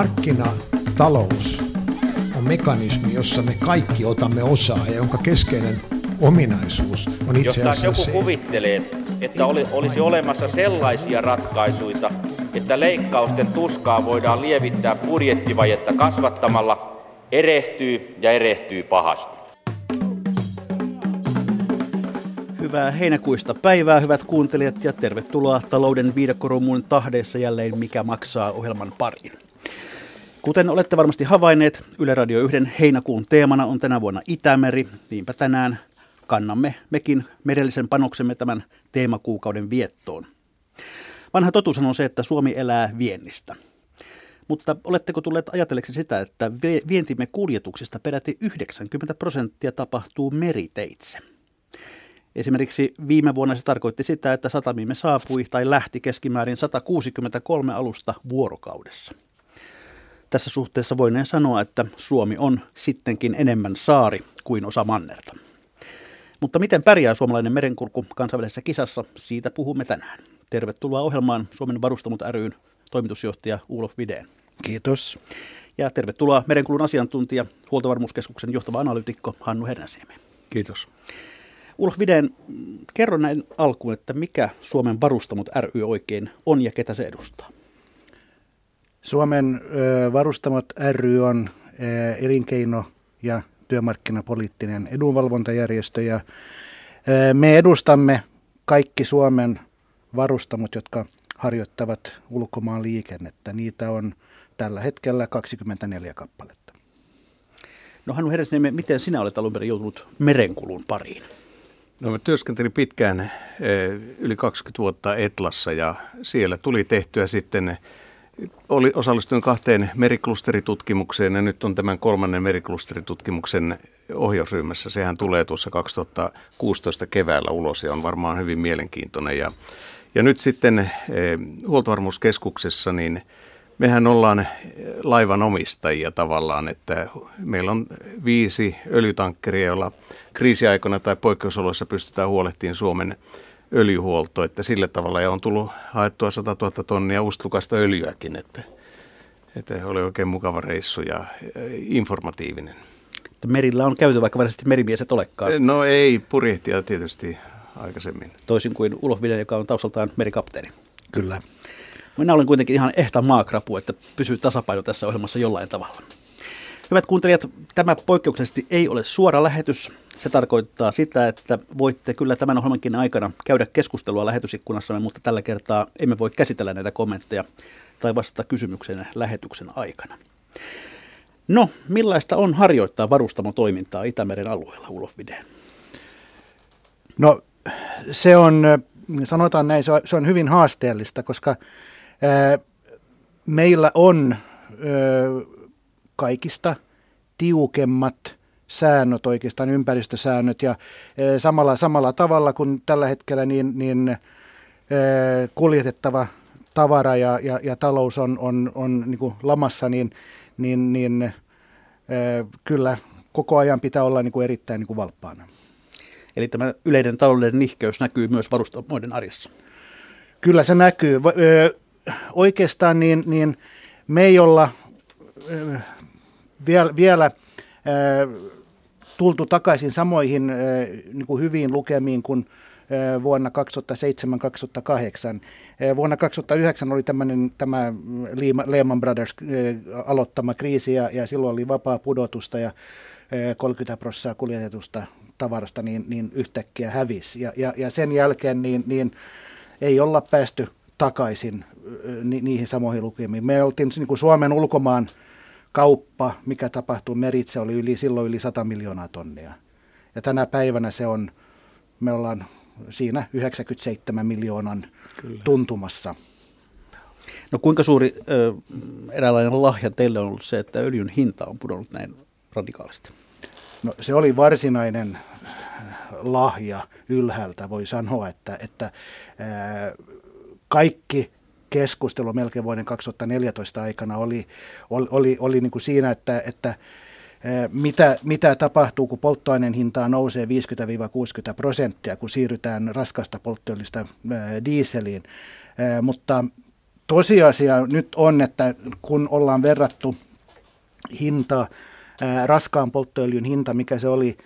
Markkinatalous on mekanismi, jossa me kaikki otamme osaa ja jonka keskeinen ominaisuus on itse asiassa Jos joku se, kuvittelee, että oli, olisi olemassa sellaisia ratkaisuja, että leikkausten tuskaa voidaan lievittää budjettivajetta kasvattamalla, erehtyy ja erehtyy pahasti. Hyvää heinäkuista päivää, hyvät kuuntelijat, ja tervetuloa talouden viidakkorumun tahdeessa jälleen Mikä maksaa ohjelman pariin. Kuten olette varmasti havainneet, Yle Radio 1 heinäkuun teemana on tänä vuonna Itämeri. Niinpä tänään kannamme mekin merellisen panoksemme tämän teemakuukauden viettoon. Vanha totuus on se, että Suomi elää viennistä. Mutta oletteko tulleet ajatelleeksi sitä, että vientimme kuljetuksista peräti 90 prosenttia tapahtuu meriteitse? Esimerkiksi viime vuonna se tarkoitti sitä, että satamimme saapui tai lähti keskimäärin 163 alusta vuorokaudessa. Tässä suhteessa voineen sanoa, että Suomi on sittenkin enemmän saari kuin osa mannerta. Mutta miten pärjää suomalainen merenkulku kansainvälisessä kisassa, siitä puhumme tänään. Tervetuloa ohjelmaan Suomen varustamot ryn toimitusjohtaja Ulof Videen. Kiitos. Ja tervetuloa merenkulun asiantuntija, huoltovarmuuskeskuksen johtava analyytikko Hannu Hernäsiemi. Kiitos. Ulof Videen, kerro näin alkuun, että mikä Suomen varustamot ry oikein on ja ketä se edustaa? Suomen varustamot ry on elinkeino- ja työmarkkinapoliittinen edunvalvontajärjestö ja me edustamme kaikki Suomen varustamot, jotka harjoittavat ulkomaan liikennettä. Niitä on tällä hetkellä 24 kappaletta. No Hannu Heresniemi, miten sinä olet alun perin joutunut merenkulun pariin? No mä työskentelin pitkään yli 20 vuotta Etlassa ja siellä tuli tehtyä sitten oli osallistunut kahteen meriklusteritutkimukseen ja nyt on tämän kolmannen meriklusteritutkimuksen ohjausryhmässä. Sehän tulee tuossa 2016 keväällä ulos ja on varmaan hyvin mielenkiintoinen. Ja, ja nyt sitten eh, huoltovarmuuskeskuksessa, niin mehän ollaan laivan omistajia tavallaan, että meillä on viisi öljytankkeria, joilla kriisiaikoina tai poikkeusoloissa pystytään huolehtimaan Suomen öljyhuolto, että sillä tavalla ja on tullut haettua 100 000 tonnia ustlukasta öljyäkin, että, että oli oikein mukava reissu ja informatiivinen. Merillä on käyty, vaikka varsinaisesti merimieset olekaan. No ei, purjehtia tietysti aikaisemmin. Toisin kuin Ulof Viden, joka on taustaltaan merikapteeni. Kyllä. Minä olen kuitenkin ihan ehtä maakrapu, että pysyy tasapaino tässä ohjelmassa jollain tavalla. Hyvät kuuntelijat, tämä poikkeuksellisesti ei ole suora lähetys. Se tarkoittaa sitä, että voitte kyllä tämän ohjelmankin aikana käydä keskustelua lähetysikkunassamme, mutta tällä kertaa emme voi käsitellä näitä kommentteja tai vastata kysymykseen lähetyksen aikana. No, millaista on harjoittaa varustamotoimintaa Itämeren alueella, Ulof Videen? No, se on, sanotaan näin, se on hyvin haasteellista, koska ää, meillä on ää, kaikista tiukemmat säännöt, oikeastaan ympäristösäännöt ja e, samalla, samalla tavalla kuin tällä hetkellä niin, niin e, kuljetettava tavara ja, ja, ja talous on, on, on niin kuin lamassa, niin, niin, niin e, kyllä koko ajan pitää olla niin kuin erittäin niin kuin valppaana. Eli tämä yleinen taloudellinen nihkeys näkyy myös varustamoiden arjessa? Kyllä se näkyy. Oikeastaan niin, niin me ei olla vielä, vielä tultu takaisin samoihin niin kuin hyviin lukemiin kuin vuonna 2007-2008. Vuonna 2009 oli tämmöinen, tämä Lehman Brothers aloittama kriisi ja, ja silloin oli vapaa pudotusta ja 30 prosenttia kuljetetusta tavarasta niin, niin yhtäkkiä hävisi. Ja, ja, ja sen jälkeen niin, niin ei olla päästy takaisin ni, niihin samoihin lukemiin. Me oltiin niin kuin Suomen ulkomaan kauppa, mikä tapahtuu meritse, oli yli, silloin yli 100 miljoonaa tonnia. Ja tänä päivänä se on, me ollaan siinä 97 miljoonan Kyllä. tuntumassa. No kuinka suuri ö, eräänlainen lahja teille on ollut se, että öljyn hinta on pudonnut näin radikaalisti? No se oli varsinainen lahja ylhäältä, voi sanoa, että, että ää, kaikki keskustelu melkein vuoden 2014 aikana oli, oli, oli, oli niin kuin siinä, että, että mitä, mitä tapahtuu, kun polttoaineen hintaa nousee 50-60 prosenttia, kun siirrytään raskasta polttoöljystä diiseliin. Mutta tosiasia nyt on, että kun ollaan verrattu hinta, raskaan polttoöljyn hinta, mikä se oli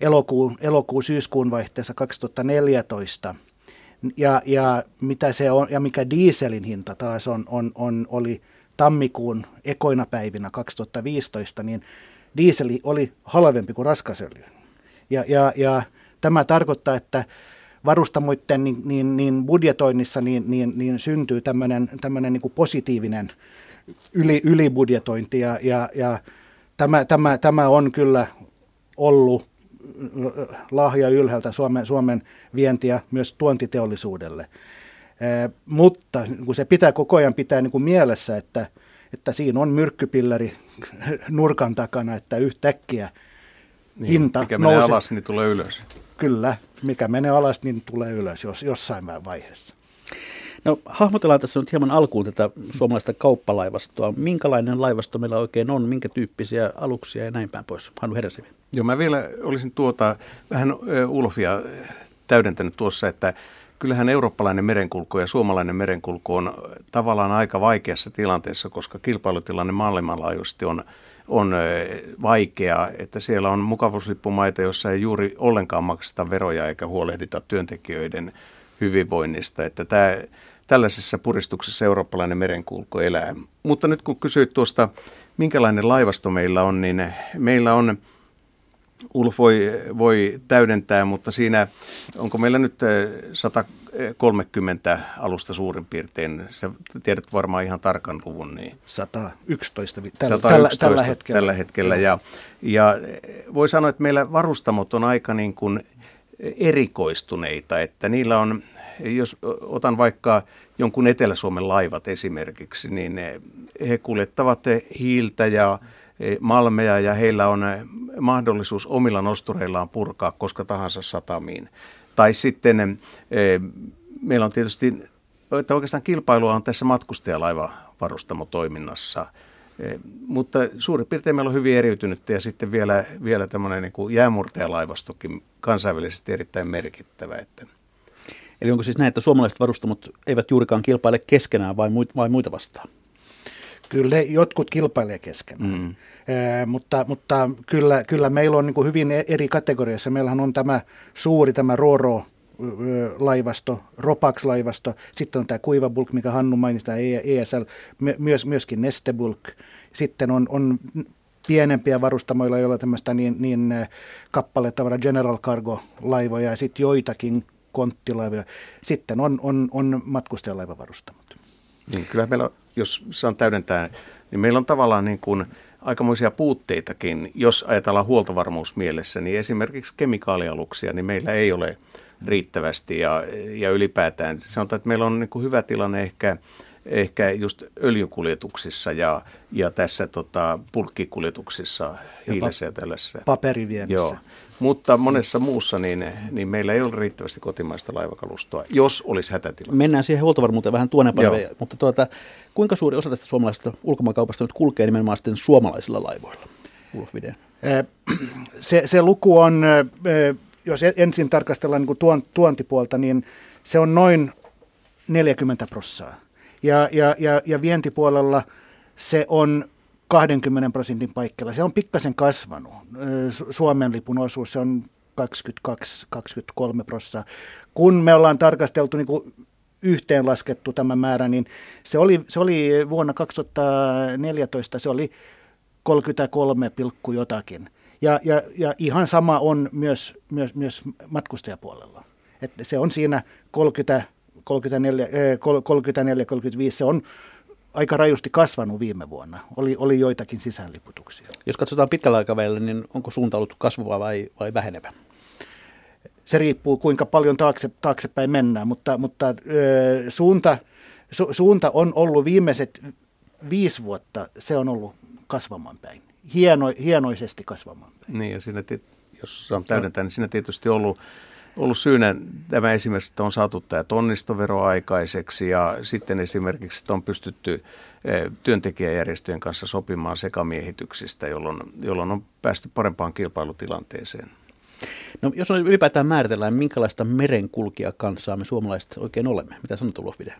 elokuun, elokuun syyskuun vaihteessa 2014, ja, ja, mitä se on, ja mikä dieselin hinta taas on, on, on, oli tammikuun ekoina päivinä 2015, niin dieseli oli halvempi kuin raskasöljy. Ja, ja, ja tämä tarkoittaa, että varustamoiden niin, niin, niin budjetoinnissa niin, niin, niin syntyy tämmöinen, niin positiivinen yli, ylibudjetointi ja, ja, ja tämä, tämä, tämä on kyllä ollut lahja ylhäältä Suomen, Suomen vientiä myös tuontiteollisuudelle. Eh, mutta kun se pitää koko ajan pitää niin kuin mielessä, että, että siinä on myrkkypilleri nurkan takana, että yhtäkkiä niin, hinta mikä menee nousee. alas, niin tulee ylös. Kyllä, mikä menee alas, niin tulee ylös jos, jossain vaiheessa. No hahmotellaan tässä nyt hieman alkuun tätä suomalaista kauppalaivastoa. Minkälainen laivasto meillä oikein on, minkä tyyppisiä aluksia ja näin päin pois? Hannu Heräsivi. Joo, mä vielä olisin tuota, vähän Ulfia täydentänyt tuossa, että kyllähän eurooppalainen merenkulku ja suomalainen merenkulku on tavallaan aika vaikeassa tilanteessa, koska kilpailutilanne maailmanlaajuisesti on, on vaikea, että siellä on mukavuuslippumaita, joissa ei juuri ollenkaan makseta veroja eikä huolehdita työntekijöiden hyvinvoinnista. Että tämä, tällaisessa puristuksessa eurooppalainen merenkulku elää. Mutta nyt kun kysyit tuosta, minkälainen laivasto meillä on, niin meillä on Ulf voi, voi täydentää, mutta siinä onko meillä nyt 130 alusta suurin piirtein. Sä tiedät varmaan ihan tarkan luvun. Niin 111, tällä, 111 tällä, tällä hetkellä. Tällä hetkellä. Ja, ja voi sanoa, että meillä varustamot on aika niin kuin erikoistuneita, että niillä on, jos otan vaikka jonkun Etelä-Suomen laivat esimerkiksi, niin he kuljettavat hiiltä ja E, malmeja ja heillä on e, mahdollisuus omilla nostureillaan purkaa koska tahansa satamiin. Tai sitten e, meillä on tietysti, että oikeastaan kilpailua on tässä matkustajalaivavarustamo-toiminnassa, mutta suurin piirtein meillä on hyvin eriytynyt ja sitten vielä, vielä tämmöinen niin kuin jäämurtajalaivastokin kansainvälisesti erittäin merkittävä. Että. Eli onko siis näin, että suomalaiset varustamot eivät juurikaan kilpaile keskenään vai muita vastaan? Kyllä jotkut kilpailee kesken. Mm. E, mutta, mutta kyllä, kyllä meillä on niin hyvin e-, eri kategoriassa. Meillähän on tämä suuri, tämä Roro, laivasto, Ropax-laivasto, sitten on tämä Kuivabulk, mikä Hannu mainitsi, tämä ESL, myös, myöskin Nestebulk, sitten on, on pienempiä varustamoilla, joilla tämmöistä niin, niin kappaletavara General Cargo-laivoja ja sitten joitakin konttilaivoja. Sitten on, on, on matkustajalaivavarustamot. Niin, kyllä meillä, jos saan täydentää, niin meillä on tavallaan niin kuin aikamoisia puutteitakin, jos ajatellaan huoltovarmuusmielessä, niin esimerkiksi kemikaalialuksia, niin meillä ei ole riittävästi ja, ja ylipäätään. Sanotaan, että meillä on niin kuin hyvä tilanne ehkä ehkä just öljykuljetuksissa ja, ja tässä tota, pulkkikuljetuksissa hiilessä ja tällaisessa. Paperiviennissä. Joo. Mutta monessa muussa niin, niin meillä ei ole riittävästi kotimaista laivakalustoa, jos olisi hätätila. Mennään siihen huoltovarmuuteen vähän tuonempana, mutta tuota, kuinka suuri osa tästä suomalaisesta ulkomaankaupasta nyt kulkee nimenomaan sitten suomalaisilla laivoilla? Se, se luku on, jos ensin tarkastellaan niin tuon, tuontipuolta, niin se on noin 40 prosenttia. Ja, ja, ja, ja vientipuolella se on 20 prosentin paikkeilla. Se on pikkasen kasvanut. Suomen lipun osuus se on 22-23 prosenttia. Kun me ollaan tarkasteltu niin kuin yhteenlaskettu tämä määrä, niin se oli, se oli vuonna 2014, se oli 33, jotakin. Ja, ja, ja ihan sama on myös, myös, myös matkustajapuolella. Että se on siinä 30 34-35, eh, se on aika rajusti kasvanut viime vuonna. Oli, oli joitakin sisäänliputuksia. Jos katsotaan pitkällä aikavälillä, niin onko suunta ollut kasvava vai, vai vähenevä? Se riippuu, kuinka paljon taakse, taaksepäin mennään, mutta, mutta ö, suunta, su, suunta on ollut viimeiset viisi vuotta, se on ollut kasvamaan päin. Hieno, hienoisesti kasvamaan päin. Niin, ja siinä, jos saan täydentää, niin siinä tietysti ollut ollut syynä tämä esimerkiksi, että on saatu tämä tonnistovero aikaiseksi ja sitten esimerkiksi, että on pystytty eh, työntekijäjärjestöjen kanssa sopimaan sekamiehityksistä, jolloin, jolloin on päästy parempaan kilpailutilanteeseen. No, jos on ylipäätään määritellään, minkälaista merenkulkijakansaa me suomalaiset oikein olemme? Mitä sanot Ulofide?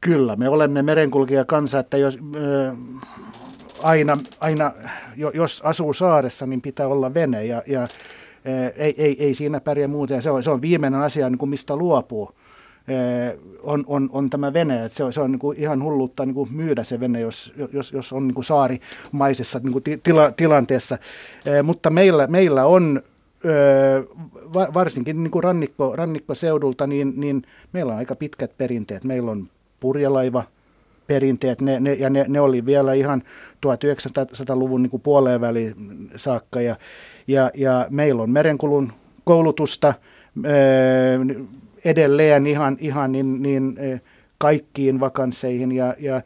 Kyllä, me olemme merenkulkija kansa, että jos, äh, aina, aina, jos asuu saaressa, niin pitää olla vene ja, ja äh, ei, ei, ei siinä pärjää muuta. Ja se on, se on viimeinen asia, niin kuin mistä luopuu on, on, on tämä vene. Että se on, se on niin kuin ihan hulluutta niin kuin myydä se vene, jos, jos, jos on niin kuin saarimaisessa niin kuin tila, tilanteessa. Mutta meillä, meillä on varsinkin niin kuin rannikko, rannikkoseudulta, niin, niin meillä on aika pitkät perinteet. Meillä on purjelaiva, perinteet, ne, ne, ja ne, ne oli vielä ihan 1900-luvun niin kuin puoleen väliin saakka, ja, ja, ja meillä on merenkulun koulutusta, edelleen ihan, ihan niin, niin kaikkiin vakansseihin ja, ja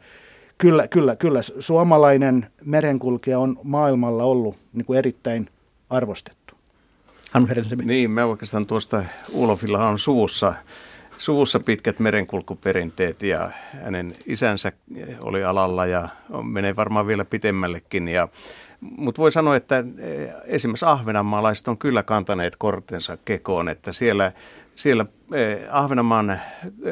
kyllä, kyllä, kyllä suomalainen merenkulkija on maailmalla ollut niin kuin erittäin arvostettu. Niin, me oikeastaan tuosta Ulofilla on suussa, suussa pitkät merenkulkuperinteet ja hänen isänsä oli alalla ja menee varmaan vielä pitemmällekin. Ja, mutta voi sanoa, että e, esimerkiksi ahvenanmaalaiset on kyllä kantaneet kortensa kekoon, että siellä siellä eh, Ahvenanmaan eh,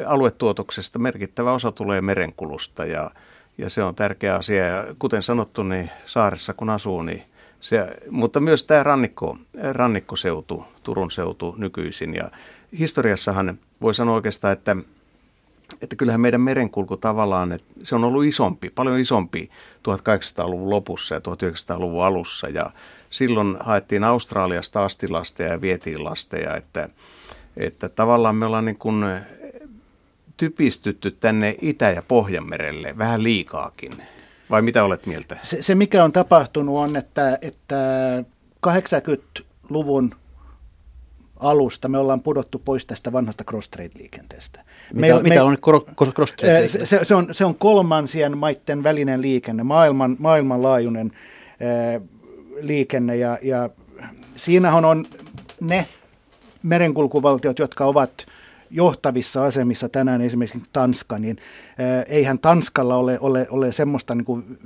aluetuotoksesta merkittävä osa tulee merenkulusta ja, ja se on tärkeä asia. Ja kuten sanottu, niin saaressa kun asuu, niin se, mutta myös tämä rannikko, rannikkoseutu, Turun seutu nykyisin. Ja historiassahan voi sanoa oikeastaan, että, että kyllähän meidän merenkulku tavallaan, että se on ollut isompi, paljon isompi 1800-luvun lopussa ja 1900-luvun alussa. Ja silloin haettiin Australiasta asti lasteja ja vietiin lasteja, että että tavallaan me ollaan niin kuin typistytty tänne Itä- ja Pohjanmerelle vähän liikaakin. Vai mitä olet mieltä? Se, se mikä on tapahtunut on, että, että 80-luvun alusta me ollaan pudottu pois tästä vanhasta cross-trade-liikenteestä. Mitä, me, mitä me, on cross trade se, se, on, se on kolmansien maiden välinen liikenne, maailman, maailmanlaajuinen äh, liikenne ja, ja siinähän on ne merenkulkuvaltiot, jotka ovat johtavissa asemissa tänään, esimerkiksi Tanska, niin eihän Tanskalla ole, ole, ole semmoista niin kuin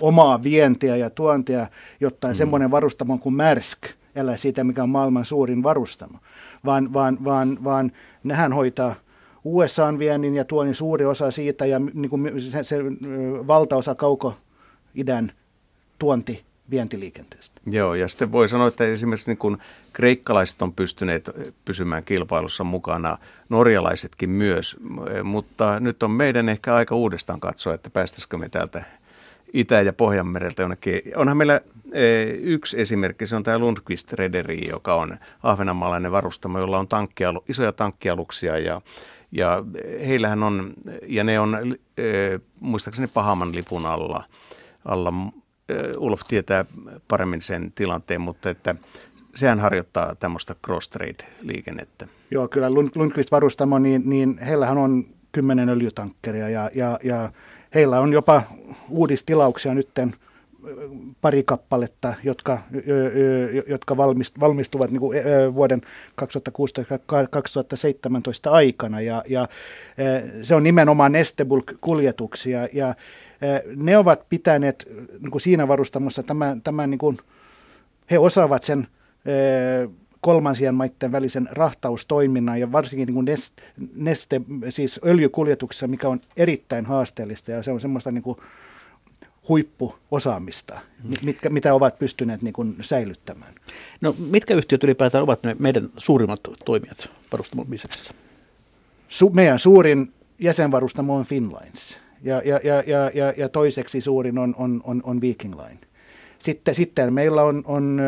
omaa vientiä ja tuontia, jotta mm. semmoinen varustamo kuin Märsk elää siitä, mikä on maailman suurin varustamo, vaan, vaan, vaan, vaan nehän hoitaa USAn viennin ja tuonin suuri osa siitä ja niin kuin se, se valtaosa kauko-idän tuonti vientiliikenteestä. Joo, ja sitten voi sanoa, että esimerkiksi niin kun kreikkalaiset on pystyneet pysymään kilpailussa mukana, norjalaisetkin myös, mutta nyt on meidän ehkä aika uudestaan katsoa, että päästäisikö me täältä Itä- ja Pohjanmereltä jonnekin. Onhan meillä e, yksi esimerkki, se on tämä Lundqvist Rederi, joka on ahvenanmaalainen varustamo, jolla on tankkialu, isoja tankkialuksia ja ja heillähän on, ja ne on e, muistaakseni Pahaman lipun alla, alla Ulf tietää paremmin sen tilanteen, mutta että sehän harjoittaa tämmöistä cross-trade-liikennettä. Joo, kyllä Lundqvist varustamo, niin, niin heillähän on kymmenen öljytankkeria ja, ja, ja heillä on jopa uudistilauksia nytten pari kappaletta, jotka, jotka valmistuvat niin kuin vuoden 2016-2017 aikana. Ja, ja se on nimenomaan Nestebulk-kuljetuksia. Ja ne ovat pitäneet niin kuin siinä varustamossa tämän, tämän niin kuin, he osaavat sen kolmansien maiden välisen rahtaustoiminnan ja varsinkin niin kuin neste, neste, siis öljykuljetuksessa, mikä on erittäin haasteellista ja se on semmoista niin kuin huippuosaamista, mitkä, mitä ovat pystyneet niin kuin säilyttämään. No mitkä yhtiöt ylipäätään ovat ne meidän suurimmat toimijat varustamon bisneksessä? Su, meidän suurin jäsenvarustamo on Finlines ja, ja, ja, ja, ja, ja toiseksi suurin on, on, on, on Viking Line. Sitten, sitten meillä on, on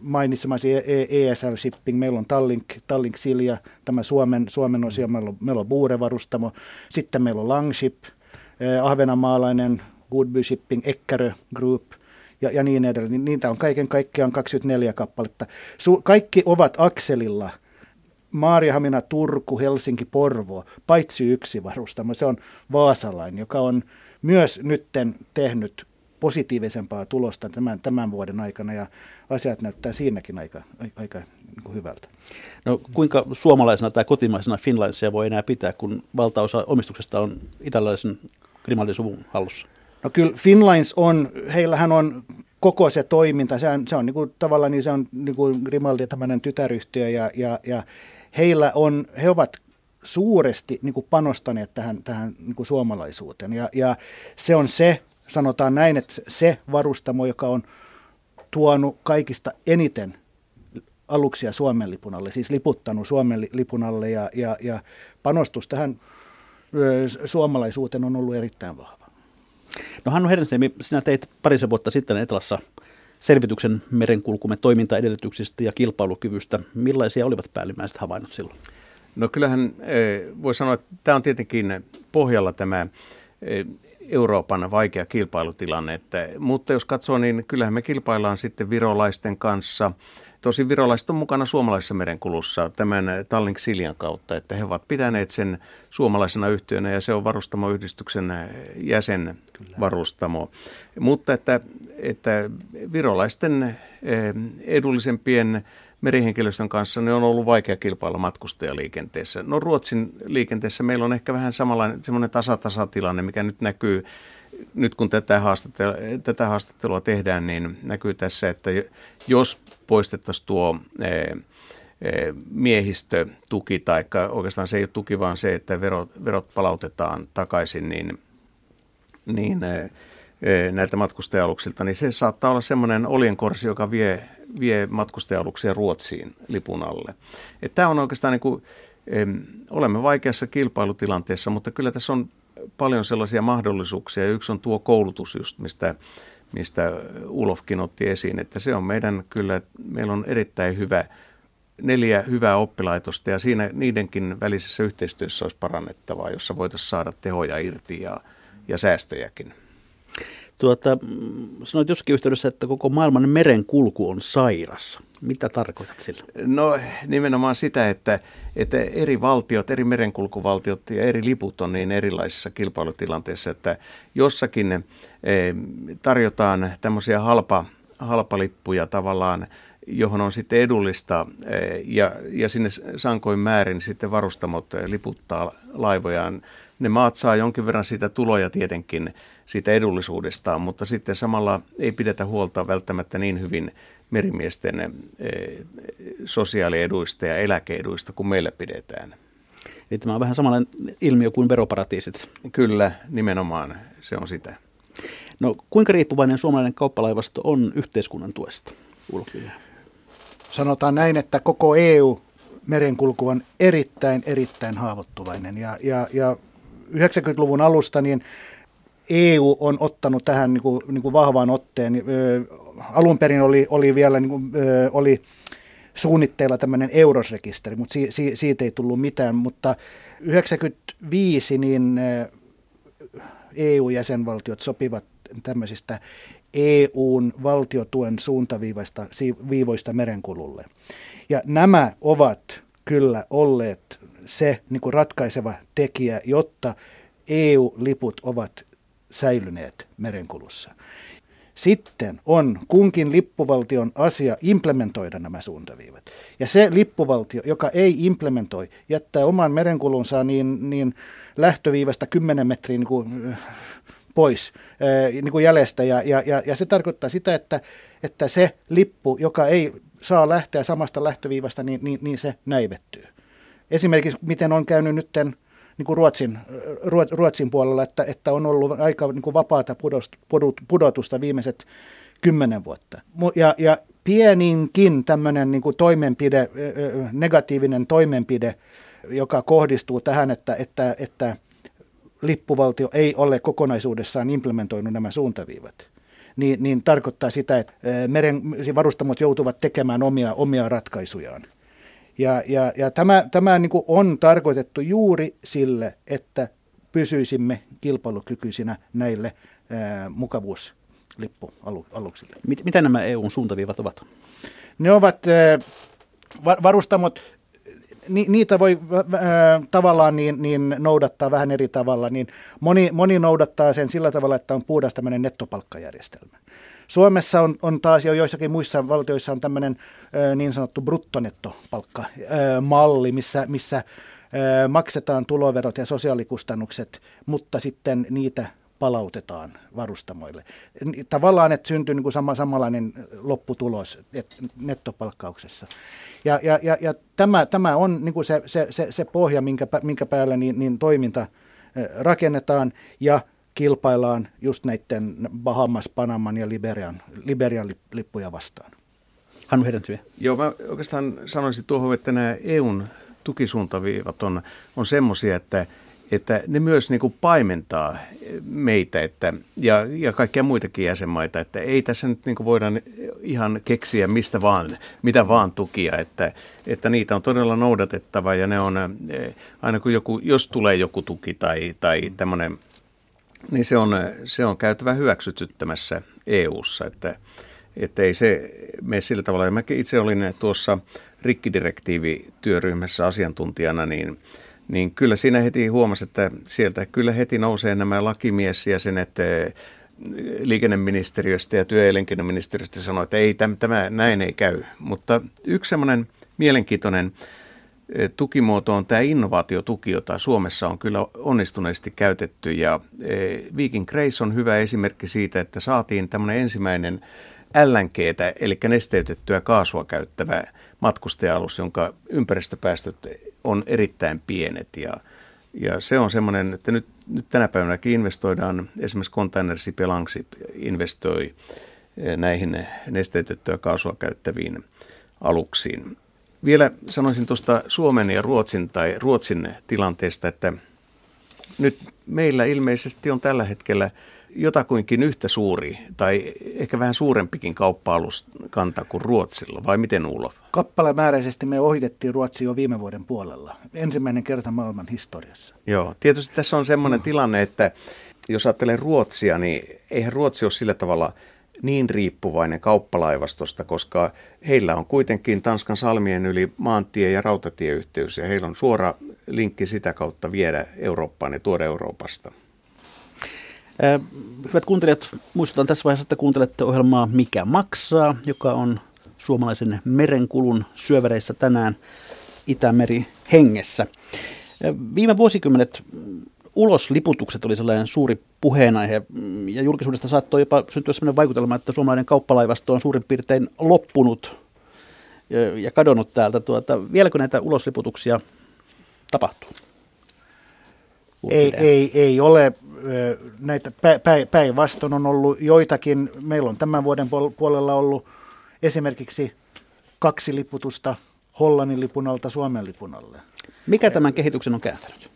mainitsemasi ESL Shipping, meillä on Tallink, Tallink Silja, tämä Suomen, Suomen osio, meillä on, meillä on Buure-varustamo, sitten meillä on Langship, ahvenanmaalainen Goodby Shipping, Eckerö Group ja, ja niin edelleen. Niitä on kaiken kaikkiaan 24 kappaletta. Su, kaikki ovat akselilla – Maarihamina, Turku, Helsinki, Porvo, paitsi yksi varustamo, se on Vaasalain, joka on myös nytten tehnyt positiivisempaa tulosta tämän, tämän vuoden aikana ja asiat näyttää siinäkin aika, aika niin hyvältä. No kuinka suomalaisena tai kotimaisena Finlandsia voi enää pitää, kun valtaosa omistuksesta on italialaisen Grimaldi-suvun hallussa? No kyllä Finlines on, heillähän on koko se toiminta, se on, se on niin kuin, tavallaan niin se on niin kuin Grimaldi tämmöinen tytäryhtiö ja, ja, ja heillä on, he ovat suuresti niin kuin panostaneet tähän, tähän niin kuin suomalaisuuteen. Ja, ja se on se, sanotaan näin, että se varustamo, joka on tuonut kaikista eniten aluksia Suomen lipun alle, siis liputtanut Suomen lipun alle ja, ja, ja panostus tähän suomalaisuuteen on ollut erittäin vahva. No Hannu Hernesniemi, sinä teit parisen vuotta sitten Etelassa selvityksen merenkulkumme toimintaedellytyksistä ja kilpailukyvystä. Millaisia olivat päällimmäiset havainnot silloin? No kyllähän voi sanoa, että tämä on tietenkin pohjalla tämä Euroopan vaikea kilpailutilanne. Että, mutta jos katsoo, niin kyllähän me kilpaillaan sitten virolaisten kanssa. Tosi virolaiset on mukana suomalaisessa merenkulussa tämän Tallink Siljan kautta, että he ovat pitäneet sen suomalaisena yhtiönä ja se on varustamoyhdistyksen jäsenvarustamo. Mutta että, että virolaisten eh, edullisempien merihenkilöstön kanssa niin on ollut vaikea kilpailla matkustajaliikenteessä. No Ruotsin liikenteessä meillä on ehkä vähän samanlainen semmoinen tasatasatilanne, mikä nyt näkyy, nyt kun tätä haastattelua, tätä haastattelua tehdään, niin näkyy tässä, että jos poistettaisiin tuo ee, miehistötuki, tai oikeastaan se ei ole tuki, vaan se, että verot, verot palautetaan takaisin, niin, niin näiltä matkustajaluksilta, niin se saattaa olla semmoinen oljenkorsi, joka vie vie matkustajaluksia Ruotsiin lipun alle. Tämä on oikeastaan niin kuin, olemme vaikeassa kilpailutilanteessa, mutta kyllä tässä on paljon sellaisia mahdollisuuksia. Yksi on tuo koulutus just, mistä, mistä Ulofkin otti esiin, että se on meidän kyllä, meillä on erittäin hyvä, neljä hyvää oppilaitosta ja siinä niidenkin välisessä yhteistyössä olisi parannettavaa, jossa voitaisiin saada tehoja irti ja, ja säästöjäkin. Tuota, sanoit jossakin yhteydessä, että koko maailman merenkulku on sairas. Mitä tarkoitat sillä? No nimenomaan sitä, että, että eri valtiot, eri merenkulkuvaltiot ja eri liput on niin erilaisissa kilpailutilanteissa, että jossakin eh, tarjotaan tämmöisiä halpa, halpalippuja tavallaan, johon on sitten edullista eh, ja, ja sinne sankoin määrin sitten varustamot liputtaa laivojaan. Ne maat saa jonkin verran sitä tuloja tietenkin siitä edullisuudestaan, mutta sitten samalla ei pidetä huolta välttämättä niin hyvin merimiesten eh, sosiaalieduista ja eläkeeduista kuin meillä pidetään. Eli tämä on vähän samanlainen ilmiö kuin veroparatiisit. Kyllä, nimenomaan se on sitä. No kuinka riippuvainen suomalainen kauppalaivasto on yhteiskunnan tuesta? Ulkille? Sanotaan näin, että koko EU merenkulku on erittäin, erittäin haavoittuvainen. Ja, ja, ja 90-luvun alusta niin EU on ottanut tähän niin kuin, niin kuin vahvaan otteen. Alun perin oli, oli vielä niin kuin, oli suunnitteilla tämmöinen eurosrekisteri, mutta si, si, siitä ei tullut mitään. Mutta 1995 niin EU-jäsenvaltiot sopivat tämmöisistä EUn valtiotuen suuntaviivoista viivoista merenkululle. Ja nämä ovat kyllä olleet se niin kuin ratkaiseva tekijä, jotta EU-liput ovat säilyneet merenkulussa. Sitten on kunkin lippuvaltion asia implementoida nämä suuntaviivat. Ja se lippuvaltio, joka ei implementoi, jättää oman merenkulunsa niin, niin lähtöviivasta 10 metriä niin kuin, pois niin kuin jäljestä. Ja, ja, ja, ja se tarkoittaa sitä, että, että se lippu, joka ei saa lähteä samasta lähtöviivasta, niin, niin, niin se näivettyy. Esimerkiksi miten on käynyt nytten niin kuin Ruotsin, Ruotsin puolella, että, että on ollut aika niin kuin vapaata pudotusta viimeiset kymmenen vuotta. Ja, ja pieninkin tämmöinen niin kuin toimenpide, negatiivinen toimenpide, joka kohdistuu tähän, että, että, että lippuvaltio ei ole kokonaisuudessaan implementoinut nämä suuntaviivat, niin, niin tarkoittaa sitä, että meren varustamot joutuvat tekemään omia, omia ratkaisujaan. Ja, ja, ja tämä, tämä niin kuin on tarkoitettu juuri sille, että pysyisimme kilpailukykyisinä näille ää, mukavuuslippualuksille. Mit, mitä nämä EUn suuntaviivat ovat? Ne ovat ää, varustamot, ni, niitä voi ää, tavallaan niin, niin noudattaa vähän eri tavalla. Niin moni, moni noudattaa sen sillä tavalla, että on puhdas tämmöinen nettopalkkajärjestelmä. Suomessa on, on taas jo joissakin muissa valtioissa on tämmöinen niin sanottu bruttonettopalkkamalli, missä, missä maksetaan tuloverot ja sosiaalikustannukset, mutta sitten niitä palautetaan varustamoille. Tavallaan, että syntyy niin kuin sama, samanlainen lopputulos että nettopalkkauksessa. Ja, ja, ja, ja tämä, tämä on niin kuin se, se, se, se pohja, minkä, minkä päällä niin, niin toiminta rakennetaan ja kilpaillaan just näiden Bahamas, Panaman ja Liberian, Liberian lippuja vastaan. Hannu Hedentyö. Joo, mä oikeastaan sanoisin tuohon, että nämä EUn tukisuuntaviivat on, on semmoisia, että, että ne myös niin kuin paimentaa meitä että, ja, ja kaikkia muitakin jäsenmaita, että ei tässä nyt niin kuin voida ihan keksiä mistä vaan, mitä vaan tukia, että, että niitä on todella noudatettava ja ne on, aina kun joku, jos tulee joku tuki tai, tai tämmöinen, niin se on, se on käytävä hyväksytyttämässä EU-ssa, että, että ei se mene sillä tavalla. Ja mä itse olin tuossa rikkidirektiivityöryhmässä asiantuntijana, niin, niin kyllä siinä heti huomasi, että sieltä kyllä heti nousee nämä lakimiesjäsenet eh, liikenneministeriöstä ja työelinkeinoministeriöstä sanoi, että ei, tämä, näin ei käy. Mutta yksi semmoinen mielenkiintoinen tukimuoto on tämä innovaatiotuki, jota Suomessa on kyllä onnistuneesti käytetty. Ja eh, Viking Grace on hyvä esimerkki siitä, että saatiin tämmöinen ensimmäinen LNGtä, eli nesteytettyä kaasua käyttävä matkustaja-alus, jonka ympäristöpäästöt on erittäin pienet ja, ja se on semmoinen, että nyt, nyt tänä päivänäkin investoidaan, esimerkiksi Containership ja Langship investoi eh, näihin nesteytettyä kaasua käyttäviin aluksiin. Vielä sanoisin tuosta Suomen ja Ruotsin tai Ruotsin tilanteesta, että nyt meillä ilmeisesti on tällä hetkellä – jotakuinkin yhtä suuri tai ehkä vähän suurempikin kauppa-aluskanta kuin Ruotsilla, vai miten Ulof? Kappalemääräisesti me ohitettiin Ruotsi jo viime vuoden puolella. Ensimmäinen kerta maailman historiassa. Joo, tietysti tässä on semmoinen tilanne, että jos ajattelee Ruotsia, niin eihän Ruotsi ole sillä tavalla niin riippuvainen kauppalaivastosta, koska heillä on kuitenkin Tanskan salmien yli maantie- ja rautatieyhteys ja heillä on suora linkki sitä kautta viedä Eurooppaan ja tuoda Euroopasta. Hyvät kuuntelijat, muistutan tässä vaiheessa, että kuuntelette ohjelmaa Mikä maksaa, joka on suomalaisen merenkulun syövereissä tänään Itämeri hengessä. Viime vuosikymmenet ulosliputukset oli sellainen suuri puheenaihe ja julkisuudesta saattoi jopa syntyä sellainen vaikutelma, että suomalainen kauppalaivasto on suurin piirtein loppunut ja kadonnut täältä. Tuota, vieläkö näitä ulosliputuksia tapahtuu? Ei, ei, ei ole näitä päinvastoin on ollut joitakin. Meillä on tämän vuoden puolella ollut esimerkiksi kaksi liputusta Hollannin lipun alta Suomen lipun alle. Mikä tämän kehityksen on kääntänyt?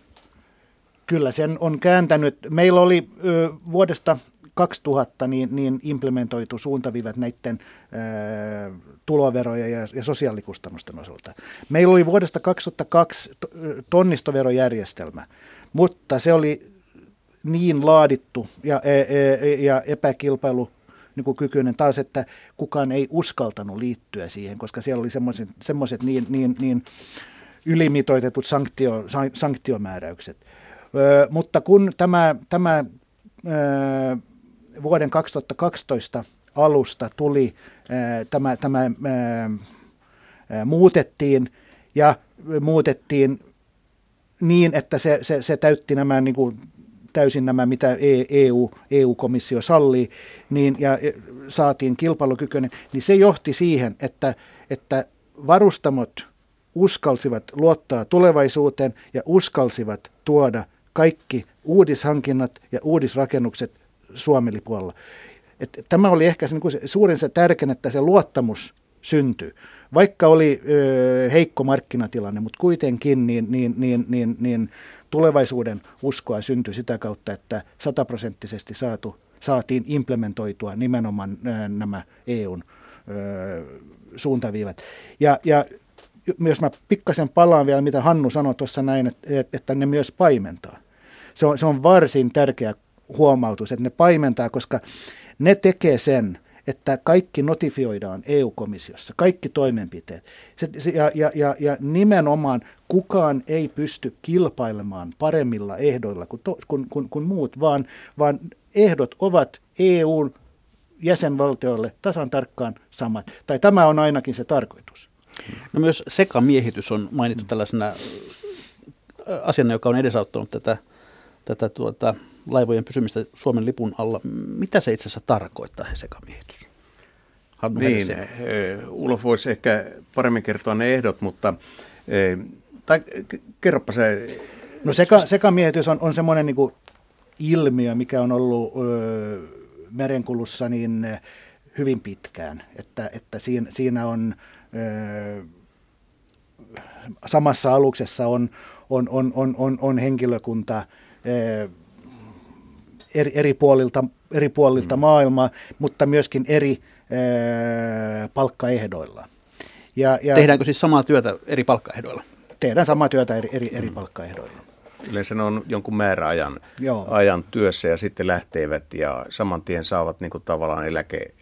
Kyllä sen on kääntänyt. Meillä oli ö, vuodesta 2000 niin, niin implementoitu suuntaviivat näiden ö, tuloveroja ja, ja sosiaalikustannusten osalta. Meillä oli vuodesta 2002 tonnistoverojärjestelmä, mutta se oli niin laadittu ja, e, e, ja epäkilpailu niin kykyinen taas, että kukaan ei uskaltanut liittyä siihen, koska siellä oli semmoiset niin, niin, niin ylimitoitetut sanktio, sanktiomääräykset. Mutta kun tämä, tämä vuoden 2012 alusta tuli, tämä, tämä muutettiin ja muutettiin niin, että se, se, se täytti nämä niin kuin täysin nämä, mitä EU, e EU-komissio sallii, niin, ja saatiin kilpailukykyinen, niin se johti siihen, että, että varustamot uskalsivat luottaa tulevaisuuteen ja uskalsivat tuoda kaikki uudishankinnat ja uudisrakennukset Suomi-lipualla. tämä oli ehkä se, niin se suurin se tärkein, että se luottamus syntyi. Vaikka oli ö, heikko markkinatilanne, mutta kuitenkin niin, niin, niin, niin, niin tulevaisuuden uskoa syntyi sitä kautta, että sataprosenttisesti saatu, saatiin implementoitua nimenomaan nämä EUn ö, suuntaviivat. Ja, ja jos mä pikkasen palaan vielä, mitä Hannu sanoi tuossa näin, että, että ne myös paimentaa. Se on, se on varsin tärkeä huomautus, että ne paimentaa, koska ne tekee sen, että kaikki notifioidaan EU-komissiossa, kaikki toimenpiteet. Se, ja, ja, ja, ja nimenomaan kukaan ei pysty kilpailemaan paremmilla ehdoilla kuin, to, kuin, kuin, kuin muut, vaan, vaan ehdot ovat EUn jäsenvaltioille tasan tarkkaan samat. Tai tämä on ainakin se tarkoitus. No myös sekamiehitys on mainittu tällaisena asiana, joka on edesauttanut tätä tätä tuota, laivojen pysymistä Suomen lipun alla. Mitä se itse asiassa tarkoittaa, he sekamiehitys? Hannu niin, Ulof voisi ehkä paremmin kertoa ne ehdot, mutta tai kerropa se. No seka, sekamiehitys on, on semmoinen niin ilmiö, mikä on ollut ö, merenkulussa niin hyvin pitkään, että, että siinä, siinä on ö, samassa aluksessa on, on, on, on, on, on henkilökunta ö, eri, eri puolilta, eri puolilta mm. maailmaa, mutta myöskin eri ö, palkkaehdoilla. Ja, ja Tehdäänkö siis samaa työtä eri palkkaehdoilla? Tehdään samaa työtä eri, eri, eri mm. palkkaehdoilla. Yleensä ne on jonkun määräajan ajan työssä ja sitten lähtevät ja saman tien saavat niin kuin tavallaan eläke,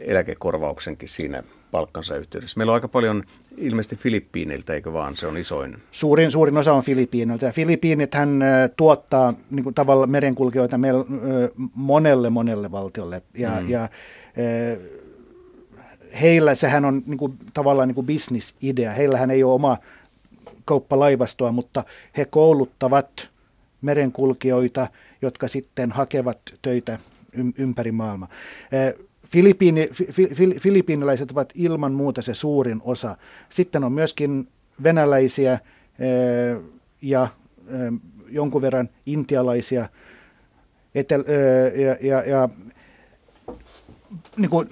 eläkekorvauksenkin siinä palkkansa yhteydessä. Meillä on aika paljon ilmeisesti Filippiiniltä, eikö vaan? Se on isoin. Suurin, suurin osa on Filippiiniltä. Filippiinit hän tuottaa niin kuin tavalla merenkulkijoita meillä, monelle, monelle valtiolle. Ja, mm. ja heillä sehän on niin kuin, tavallaan niin kuin bisnisidea. Heillähän ei ole oma kauppalaivastoa, mutta he kouluttavat merenkulkijoita, jotka sitten hakevat töitä ympäri maailmaa. Filippiini, fi, fi, filippiinilaiset ovat ilman muuta se suurin osa. Sitten on myöskin venäläisiä ja jonkun verran intialaisia etel, ja, ja, ja niin kuin,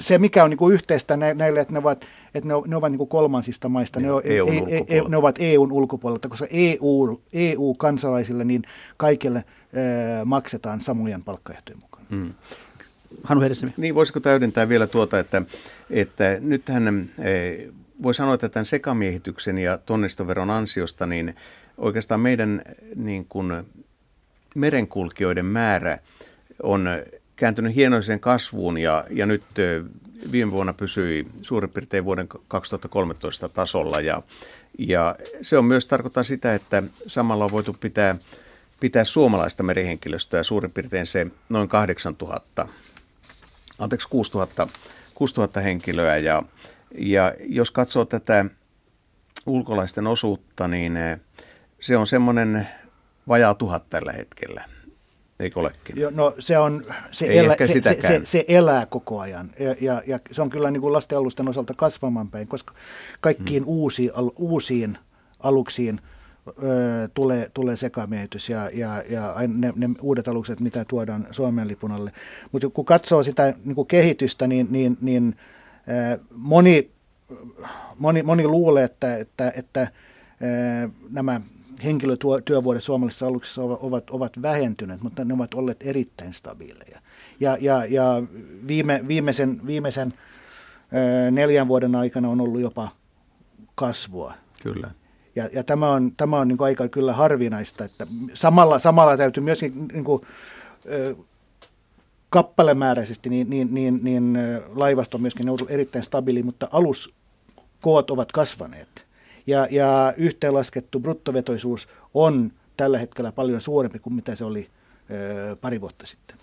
se, mikä on niin kuin yhteistä näille, että ne ovat että ne, ne ovat niin kuin kolmansista maista, niin, ne, on, e, e, ne ovat EUn ulkopuolelta, koska EU, EU-kansalaisille niin kaikille maksetaan samojen palkkaehtojen mukaan. Hmm. Hannu Hedesnimi. Niin, voisiko täydentää vielä tuota, että, että nythän e, voi sanoa, että tämän sekamiehityksen ja tonnistoveron ansiosta, niin oikeastaan meidän niin kuin, merenkulkijoiden määrä on kääntynyt hienoiseen kasvuun ja, ja nyt viime vuonna pysyi suurin piirtein vuoden 2013 tasolla ja, ja se on myös tarkoittaa sitä, että samalla on voitu pitää, pitää suomalaista merihenkilöstöä suurin piirtein se noin 8000, anteeksi 6000, 6000 henkilöä ja, ja jos katsoo tätä ulkolaisten osuutta, niin se on semmoinen vajaa tuhat tällä hetkellä. Eikö olekin? Jo, no se, on, se, elä, se, se, se, se elää koko ajan ja, ja, ja se on kyllä niin kuin lastenalusten osalta kasvamaan päin, koska kaikkiin hmm. uusiin, al, uusiin aluksiin tulee, tulee sekamiehitys ja, ja, ja ne, ne uudet alukset, mitä tuodaan Suomen lipun alle. Mutta kun katsoo sitä niin kuin kehitystä, niin, niin, niin moni, moni, moni luulee, että, että, että nämä henkilötyövuodet suomalaisissa aluksissa ovat, ovat vähentyneet, mutta ne ovat olleet erittäin stabiileja. Ja, ja, ja viime, viimeisen, viimeisen neljän vuoden aikana on ollut jopa kasvua. Kyllä. Ja, ja tämä on, tämä on niin kuin aika kyllä harvinaista, että samalla, samalla täytyy myöskin niin kuin, kappalemääräisesti niin, niin, niin, niin laivasto on myöskin ollut erittäin stabiili, mutta aluskoot ovat kasvaneet ja, ja yhteenlaskettu bruttovetoisuus on tällä hetkellä paljon suurempi kuin mitä se oli ö, pari vuotta sitten.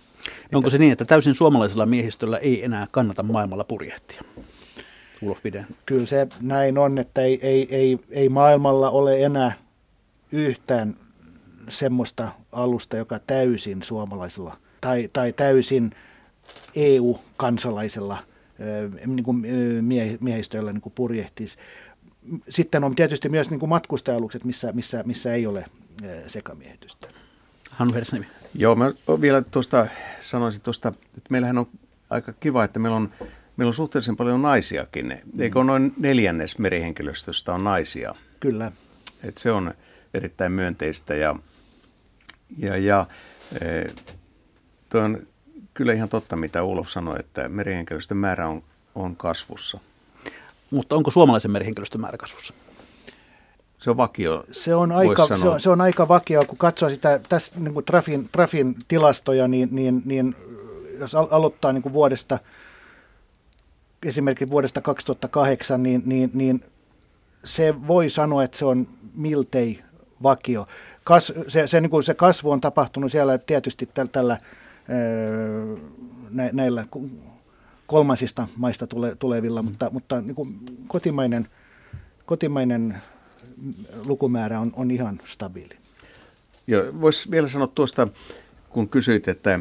No onko se niin, että täysin suomalaisella miehistöllä ei enää kannata maailmalla purjehtia? Ulof Viden. Kyllä se näin on, että ei, ei, ei, ei maailmalla ole enää yhtään semmoista alusta, joka täysin suomalaisella tai, tai täysin EU-kansalaisella niin kuin miehistöllä niin kuin purjehtisi sitten on tietysti myös niin kuin matkustajalukset, missä, missä, missä ei ole sekamiehitystä. Hannu. Joo, mä vielä tuosta sanoisin tuosta, että meillähän on aika kiva, että meillä on, meillä on suhteellisen paljon naisiakin. Eikö noin neljännes merihenkilöstöstä on naisia? Kyllä. Et se on erittäin myönteistä ja, ja, ja e, toi on kyllä ihan totta, mitä Ulof sanoi, että merihenkilöstön määrä on, on kasvussa. Mutta onko suomalaisen merihenkilöstön määrä kasvussa? Se on vakio. Se on aika, se on, se on aika vakio, kun katsoo sitä tässä niin kuin Trafin, Trafin tilastoja, niin, niin, niin jos aloittaa niin kuin vuodesta, esimerkiksi vuodesta 2008, niin, niin, niin se voi sanoa, että se on miltei vakio. Kas, se, se, niin kuin se kasvu on tapahtunut siellä tietysti tällä, tällä näillä kolmansista maista tule, tulevilla, mm. mutta, mutta niin kuin kotimainen, kotimainen lukumäärä on, on ihan stabiili. Voisi vielä sanoa tuosta, kun kysyit, että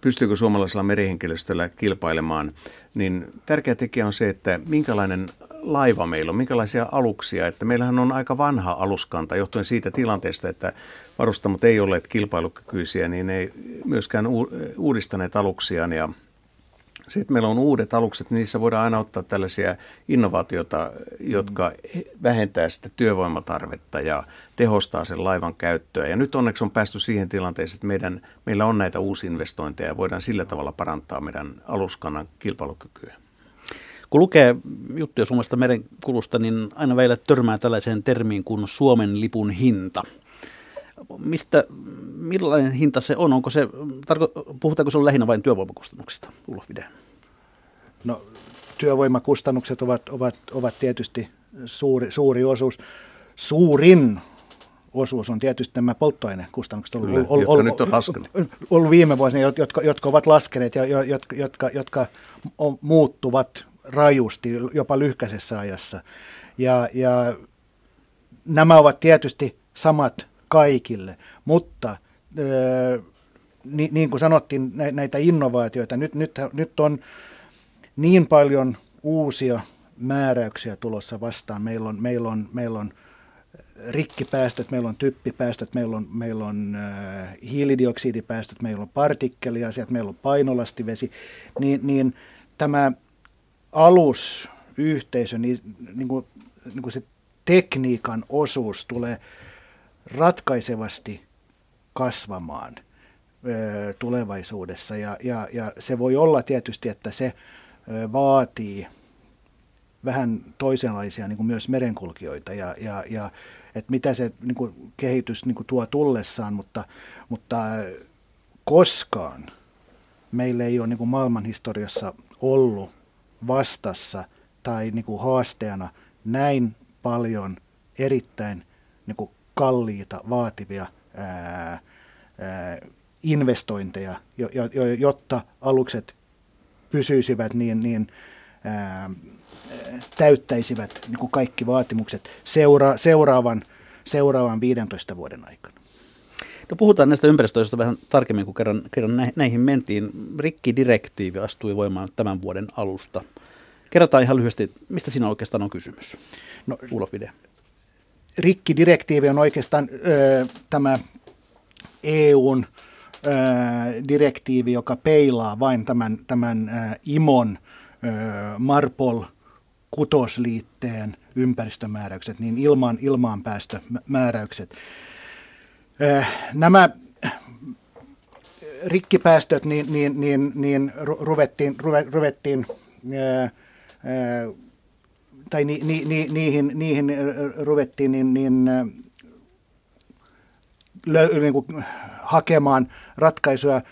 pystyykö suomalaisella merihenkilöstöllä kilpailemaan, niin tärkeä tekijä on se, että minkälainen laiva meillä on, minkälaisia aluksia. Että meillähän on aika vanha aluskanta johtuen siitä tilanteesta, että varustamot ei olleet kilpailukykyisiä, niin ei myöskään uudistaneet aluksiaan ja että meillä on uudet alukset, niissä voidaan aina ottaa tällaisia innovaatioita, jotka vähentää sitä työvoimatarvetta ja tehostaa sen laivan käyttöä. Ja nyt onneksi on päästy siihen tilanteeseen, että meidän, meillä on näitä uusinvestointeja ja voidaan sillä tavalla parantaa meidän aluskannan kilpailukykyä. Kun lukee juttuja Suomesta merenkulusta, niin aina vielä törmää tällaiseen termiin kuin Suomen lipun hinta. Mistä, millainen hinta se on? Onko se, tarko, puhutaanko se on lähinnä vain työvoimakustannuksista, Ulof Vide? No, työvoimakustannukset ovat, ovat, ovat tietysti suuri, suuri osuus. Suurin osuus on tietysti nämä polttoainekustannukset ollut, Kyllä, ollut, ollut, nyt on laskenut. ollut viime vuosina, jotka, jotka ovat laskeneet ja jotka, jotka, jotka on, muuttuvat rajusti, jopa lyhkäisessä ajassa. Ja, ja nämä ovat tietysti samat kaikille, mutta niin, kuin sanottiin, näitä innovaatioita, nyt, nyt, nyt on niin paljon uusia määräyksiä tulossa vastaan. Meillä on, meillä on, meillä on rikkipäästöt, meillä on typpipäästöt, meillä on, meillä on hiilidioksidipäästöt, meillä on partikkeliasiat, meillä on painolastivesi, niin, niin tämä alusyhteisö, niin, niin, kuin, niin kuin se tekniikan osuus tulee ratkaisevasti kasvamaan tulevaisuudessa. Ja, ja, ja se voi olla tietysti, että se vaatii vähän toisenlaisia niin kuin myös merenkulkijoita ja, ja, ja että mitä se niin kuin, kehitys niin kuin, tuo tullessaan, mutta, mutta koskaan meillä ei ole niin kuin maailmanhistoriassa ollut vastassa tai niin kuin haasteena näin paljon erittäin niin kuin kalliita, vaativia ää, ää, investointeja, jo, jo, jotta alukset pysyisivät niin, niin ää, täyttäisivät niin kuin kaikki vaatimukset seura, seuraavan, seuraavan 15 vuoden aikana. No puhutaan näistä ympäristöistä vähän tarkemmin, kun kerran, kerran näihin mentiin. Rikkidirektiivi astui voimaan tämän vuoden alusta. Kerrotaan ihan lyhyesti, mistä siinä oikeastaan on kysymys? No, Ulof Vide. Rikkidirektiivi on oikeastaan ö, tämä EUn ö, direktiivi, joka peilaa vain tämän, tämän ö, IMON ö, Marpol kutosliitteen ympäristömääräykset, niin ilmaan, ilmaan päästömääräykset. Nämä rikkipäästöt, niin, niin, niin, niin ruvettiin, ruvettiin tai ni, ni, ni, niihin, niihin ruvettiin niin, niin, lö, niin kuin hakemaan ratkaisuja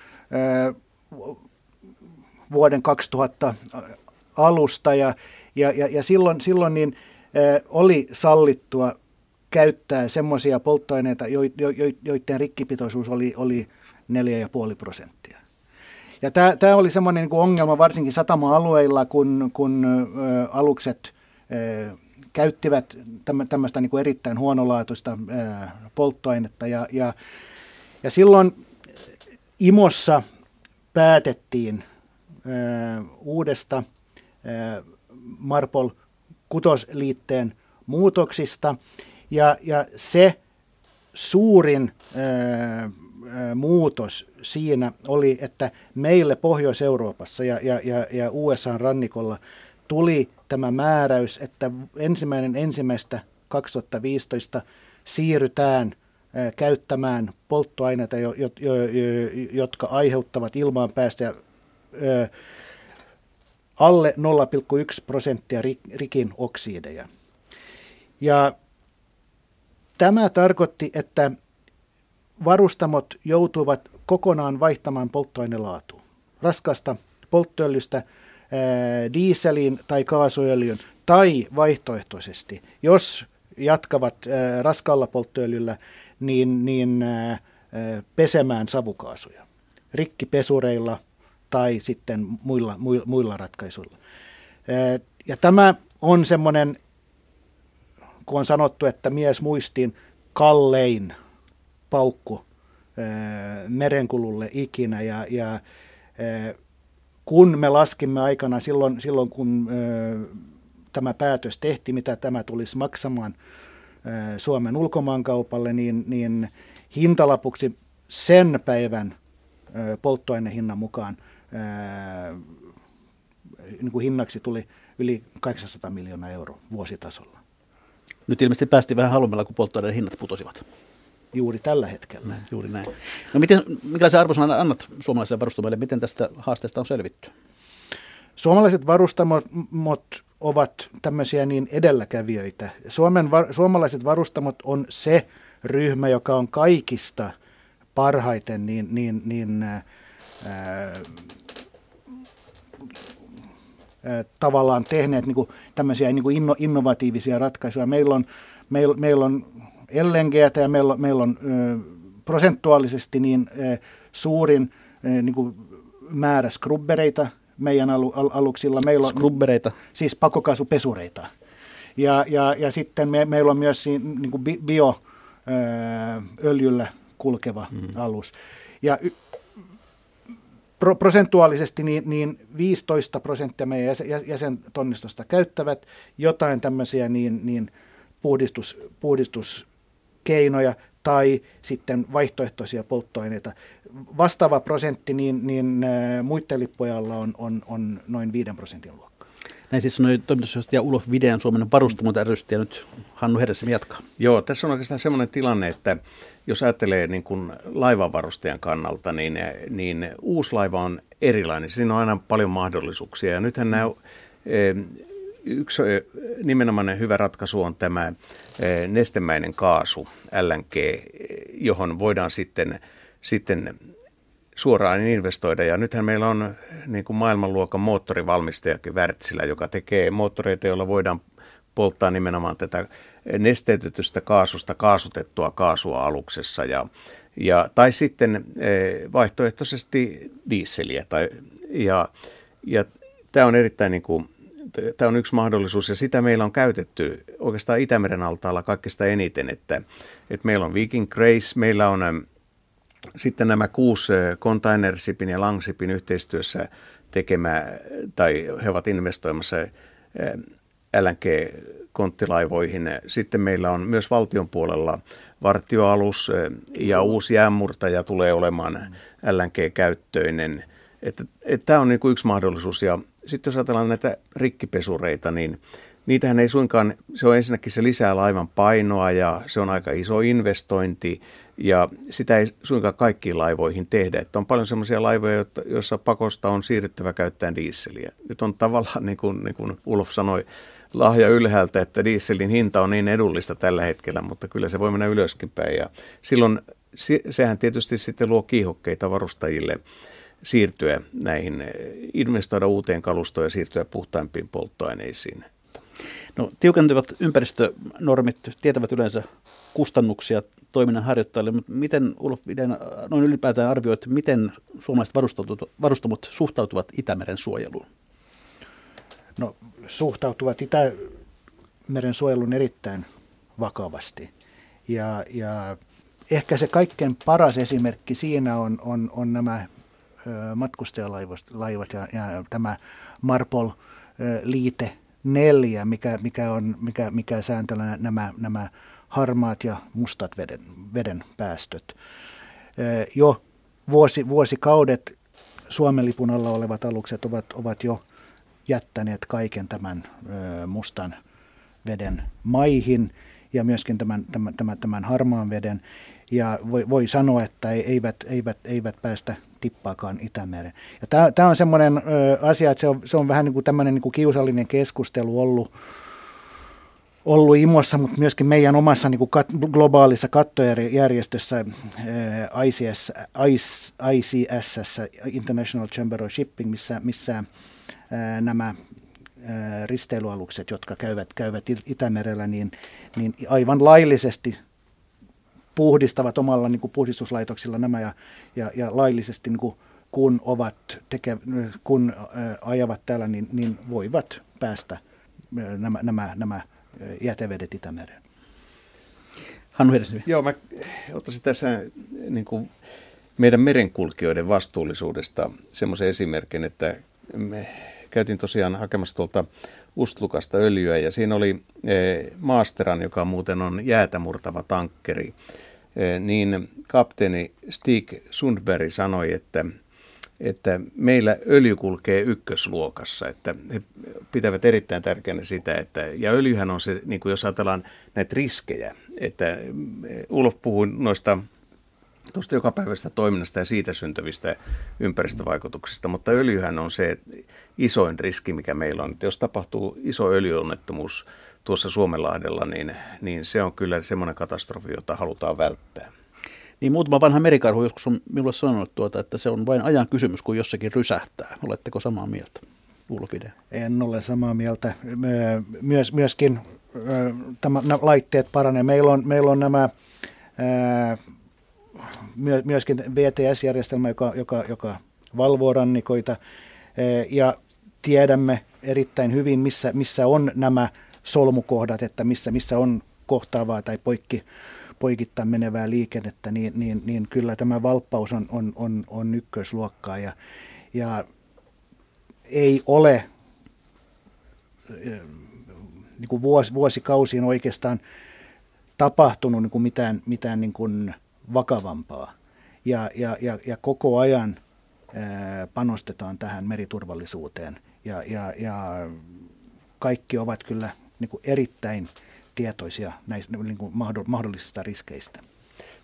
vuoden 2000 alusta ja, ja, ja, silloin, silloin niin, oli sallittua käyttää semmoisia polttoaineita, jo, jo, jo, joiden rikkipitoisuus oli, oli 4,5 prosenttia. Ja tämä oli semmoinen niin ongelma varsinkin satama-alueilla, kun, kun alukset käyttivät tämmöistä niin erittäin huonolaatuista polttoainetta. Ja, ja, ja silloin IMOssa päätettiin uudesta Marpol kutosliitteen muutoksista, ja, ja se suurin muutos siinä oli, että meille Pohjois-Euroopassa ja, ja, ja, ja USA-rannikolla tuli tämä määräys, että ensimmäinen ensimmäistä 2015 siirrytään ää, käyttämään polttoaineita, jo, jo, jo, jotka aiheuttavat ilmaan päästöjä ää, alle 0,1 prosenttia rikin oksideja. Ja Tämä tarkoitti, että varustamot joutuivat kokonaan vaihtamaan polttoainelaatua. Raskasta polttoöljystä dieseliin tai kaasuöljyn tai vaihtoehtoisesti, jos jatkavat raskaalla polttoöljyllä, niin, niin pesemään savukaasuja rikkipesureilla tai sitten muilla, muilla, muilla ratkaisuilla. Ja tämä on semmoinen kun on sanottu, että mies muistiin kallein paukku merenkululle ikinä. Ja, ja kun me laskimme aikana silloin, silloin kun tämä päätös tehtiin, mitä tämä tulisi maksamaan Suomen ulkomaankaupalle, niin, niin hintalapuksi sen päivän polttoainehinnan mukaan niin kuin hinnaksi tuli yli 800 miljoonaa euroa vuositasolla. Nyt ilmeisesti päästiin vähän halvemmalla, kun polttoaineen hinnat putosivat. Juuri tällä hetkellä. Näin, juuri näin. No miten, minkälaisen arvosanan annat suomalaisille varustamoille? Miten tästä haasteesta on selvitty? Suomalaiset varustamot ovat tämmöisiä niin edelläkävijöitä. Suomen, suomalaiset varustamot on se ryhmä, joka on kaikista parhaiten niin, niin, niin ää, tavallaan tehneet niin kuin tämmöisiä niin kuin inno, innovatiivisia ratkaisuja. Meillä on, meil, meillä on LNG ja meillä, meillä on ö, prosentuaalisesti niin ö, suurin ö, niin kuin määrä skrubbereita meidän alu, al, aluksilla. Meillä on, skrubbereita? Siis pakokaasupesureita. Ja, ja, ja sitten me, meillä on myös niin kuin bioöljyllä kulkeva mm. alus. Ja pro, prosentuaalisesti niin, niin 15 prosenttia meidän jäsentonnistosta käyttävät jotain tämmöisiä niin, niin puhdistus, puhdistuskeinoja tai sitten vaihtoehtoisia polttoaineita. Vastaava prosentti niin, niin muiden lippujen alla on, on, on noin 5 prosentin luokka. Näin siis sanoi toimitusjohtaja Ulof Videan Suomen varustamot rystä ja nyt Hannu Herressä jatkaa. Joo, tässä on oikeastaan semmoinen tilanne, että jos ajattelee niin kuin laivanvarustajan kannalta, niin, niin uusi laiva on erilainen. Siinä on aina paljon mahdollisuuksia. Ja nythän nämä, eh, yksi nimenomainen hyvä ratkaisu on tämä nestemäinen kaasu, LNG, johon voidaan sitten, sitten suoraan investoida. Ja nythän meillä on niin kuin maailmanluokan moottorivalmistajakin Wärtsilä, joka tekee moottoreita, joilla voidaan polttaa nimenomaan tätä nesteytetystä kaasusta kaasutettua kaasua aluksessa ja, ja, tai sitten vaihtoehtoisesti diisseliä. Tai, ja, ja tämä on erittäin niin kuin, tämä on yksi mahdollisuus ja sitä meillä on käytetty oikeastaan Itämeren altaalla kaikista eniten, että, että meillä on Viking Grace, meillä on sitten nämä kuusi Container Shipin ja Langshipin yhteistyössä tekemä, tai he ovat investoimassa LNG konttilaivoihin. Sitten meillä on myös valtion puolella vartioalus ja uusi jäänmurtaja tulee olemaan LNG-käyttöinen. Että, että tämä on niin kuin yksi mahdollisuus. Ja sitten jos ajatellaan näitä rikkipesureita, niin niitähän ei suinkaan, se on ensinnäkin se lisää laivan painoa ja se on aika iso investointi ja sitä ei suinkaan kaikkiin laivoihin tehdä. Että on paljon sellaisia laivoja, joissa pakosta on siirryttävä käyttämään diisseliä. Nyt on tavallaan, niin kuin, niin kuin Ulf sanoi, lahja ylhäältä, että dieselin hinta on niin edullista tällä hetkellä, mutta kyllä se voi mennä ylöskin päin. Ja silloin sehän tietysti sitten luo kiihokkeita varustajille siirtyä näihin, investoida uuteen kalustoon ja siirtyä puhtaimpiin polttoaineisiin. No, tiukentuvat ympäristönormit tietävät yleensä kustannuksia toiminnan harjoittajille, mutta miten Ulf Viden noin ylipäätään arvioit, miten suomalaiset varustamot suhtautuvat Itämeren suojeluun? No, suhtautuvat Itämeren suojelun erittäin vakavasti. Ja, ja ehkä se kaikkein paras esimerkki siinä on, on, on nämä matkustajalaivat ja, ja tämä Marpol-liite neljä, mikä, mikä, on, mikä, mikä sääntelee nämä, nämä harmaat ja mustat veden, veden päästöt. Jo vuosi, vuosikaudet Suomen lipun alla olevat alukset ovat, ovat jo jättäneet kaiken tämän mustan veden maihin ja myöskin tämän, tämän, tämän, tämän harmaan veden. Ja voi, voi sanoa, että eivät, eivät, eivät päästä tippaakaan Itämeren. Ja tämä on semmoinen asia, että se on, se on vähän niin kuin tämmöinen niin kuin kiusallinen keskustelu ollut, ollut IMOssa, mutta myöskin meidän omassa niin kuin kat, globaalissa kattojärjestössä ICS, ICS, International Chamber of Shipping, missä, missä nämä risteilyalukset, jotka käyvät, käyvät Itämerellä, niin, niin aivan laillisesti puhdistavat omalla niin kuin puhdistuslaitoksilla nämä ja, ja, ja laillisesti niin kuin, kun, ovat teke, kun ajavat täällä, niin, niin voivat päästä nämä, nämä, nämä jätevedet Itämereen. Hannu Hersnivi. Joo, mä ottaisin tässä niin kuin meidän merenkulkijoiden vastuullisuudesta semmoisen esimerkin, että me käytiin tosiaan hakemassa tuolta Ustlukasta öljyä ja siinä oli eh, Maasteran, joka muuten on jäätä murtava tankkeri, niin kapteeni Stig Sundberg sanoi, että että meillä öljy kulkee ykkösluokassa, että he pitävät erittäin tärkeänä sitä, että, ja öljyhän on se, niin kuin jos ajatellaan näitä riskejä, että Ulof puhui noista tuosta jokapäiväisestä toiminnasta ja siitä syntyvistä ympäristövaikutuksista, mutta öljyhän on se isoin riski, mikä meillä on. Että jos tapahtuu iso öljyonnettomuus tuossa Suomenlahdella, niin, niin se on kyllä semmoinen katastrofi, jota halutaan välttää. Niin muutama vanha merikarhu joskus on minulle sanonut, tuota, että se on vain ajan kysymys, kun jossakin rysähtää. Oletteko samaa mieltä? Ulfide. En ole samaa mieltä. Myös, myöskin tämä, laitteet paranee. Meillä on, meillä on nämä myöskin VTS-järjestelmä, joka, joka, joka valvoo rannikoita ja tiedämme erittäin hyvin, missä, missä on nämä solmukohdat, että missä, missä on kohtaavaa tai poikki, poikittain menevää liikennettä, niin, niin, niin kyllä tämä valppaus on, on, on, on ykkösluokkaa ja, ja ei ole niin kuin vuos, vuosikausiin oikeastaan tapahtunut niin kuin mitään, mitään niin kuin vakavampaa. Ja, ja, ja, ja koko ajan ää, panostetaan tähän meriturvallisuuteen. Ja, ja, ja kaikki ovat kyllä niin kuin erittäin tietoisia näistä niin kuin mahdollisista riskeistä.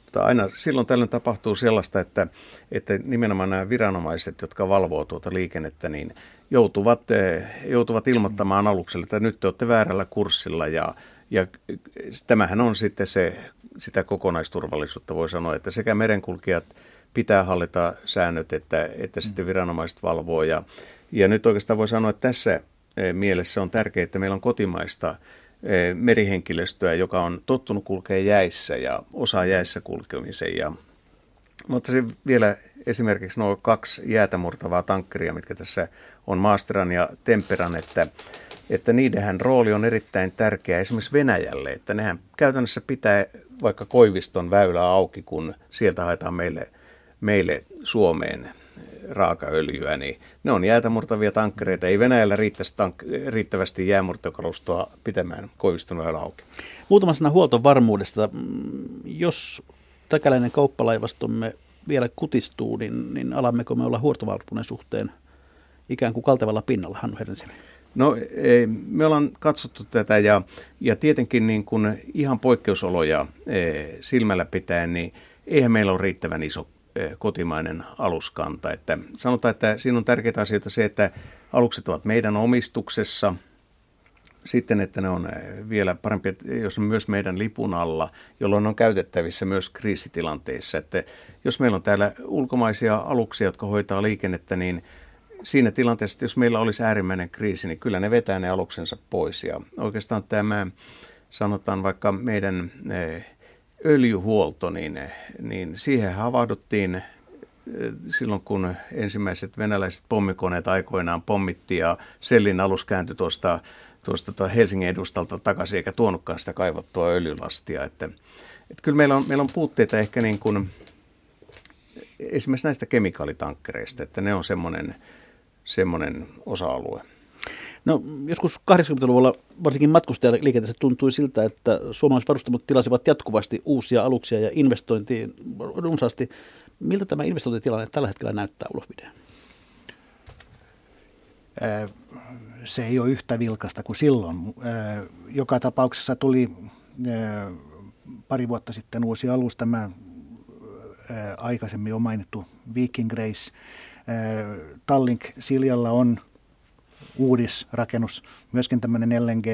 Mutta aina silloin tällöin tapahtuu sellaista, että, että nimenomaan nämä viranomaiset, jotka valvoo tuota liikennettä, niin joutuvat, eh, joutuvat ilmoittamaan alukselle, että nyt te olette väärällä kurssilla ja, ja tämähän on sitten se, sitä kokonaisturvallisuutta voi sanoa, että sekä merenkulkijat pitää hallita säännöt, että, että sitten viranomaiset valvoo. Ja, ja nyt oikeastaan voi sanoa, että tässä eh, mielessä on tärkeää, että meillä on kotimaista Eh, merihenkilöstöä, joka on tottunut kulkea jäissä ja osaa jäissä kulkemisen. Ja, mutta se vielä esimerkiksi nuo kaksi jäätä murtavaa tankkeria, mitkä tässä on Maasteran ja Temperan, että, että niidenhän rooli on erittäin tärkeä esimerkiksi Venäjälle, että nehän käytännössä pitää vaikka Koiviston väylä auki, kun sieltä haetaan meille, meille Suomeen raakaöljyä, niin ne on jäätä murtavia tankkereita. Ei Venäjällä riittäisi tank- riittävästi jäämurtokalustoa pitämään Koiviston auki. Muutama sana huoltovarmuudesta. Mm, jos täkäläinen kauppalaivastomme vielä kutistuu, niin, niin alammeko me olla huoltovarmuuden suhteen ikään kuin kaltevalla pinnalla, Hannu Herensimi? No ei, me ollaan katsottu tätä ja, ja tietenkin niin kuin ihan poikkeusoloja e, silmällä pitäen, niin eihän meillä ole riittävän iso Eh, kotimainen aluskanta. Että sanotaan, että siinä on tärkeitä asioita se, että alukset ovat meidän omistuksessa, sitten, että ne on vielä parempi, jos on myös meidän lipun alla, jolloin on käytettävissä myös kriisitilanteissa. Että jos meillä on täällä ulkomaisia aluksia, jotka hoitaa liikennettä, niin siinä tilanteessa, että jos meillä olisi äärimmäinen kriisi, niin kyllä ne vetää ne aluksensa pois. Ja oikeastaan tämä, sanotaan vaikka meidän eh, öljyhuolto, niin, niin siihen havahduttiin eh, silloin, kun ensimmäiset venäläiset pommikoneet aikoinaan pommitti ja Sellin alus kääntyi tuosta, tuosta tuo Helsingin edustalta takaisin eikä tuonutkaan sitä kaivottua öljylastia. Että, että kyllä meillä on, meillä on puutteita ehkä niin kuin, esimerkiksi näistä kemikaalitankkereista, että ne on semmoinen, semmoinen osa-alue. No joskus 80-luvulla varsinkin matkustajaliikenteessä tuntui siltä, että suomalaiset varustamot tilasivat jatkuvasti uusia aluksia ja investointiin runsaasti. Miltä tämä investointitilanne tällä hetkellä näyttää Ulofvidea? Se ei ole yhtä vilkasta kuin silloin. Joka tapauksessa tuli pari vuotta sitten uusi alus, tämä aikaisemmin jo mainittu Viking Grace. Tallink Siljalla on uudisrakennus, myöskin tämmöinen LNG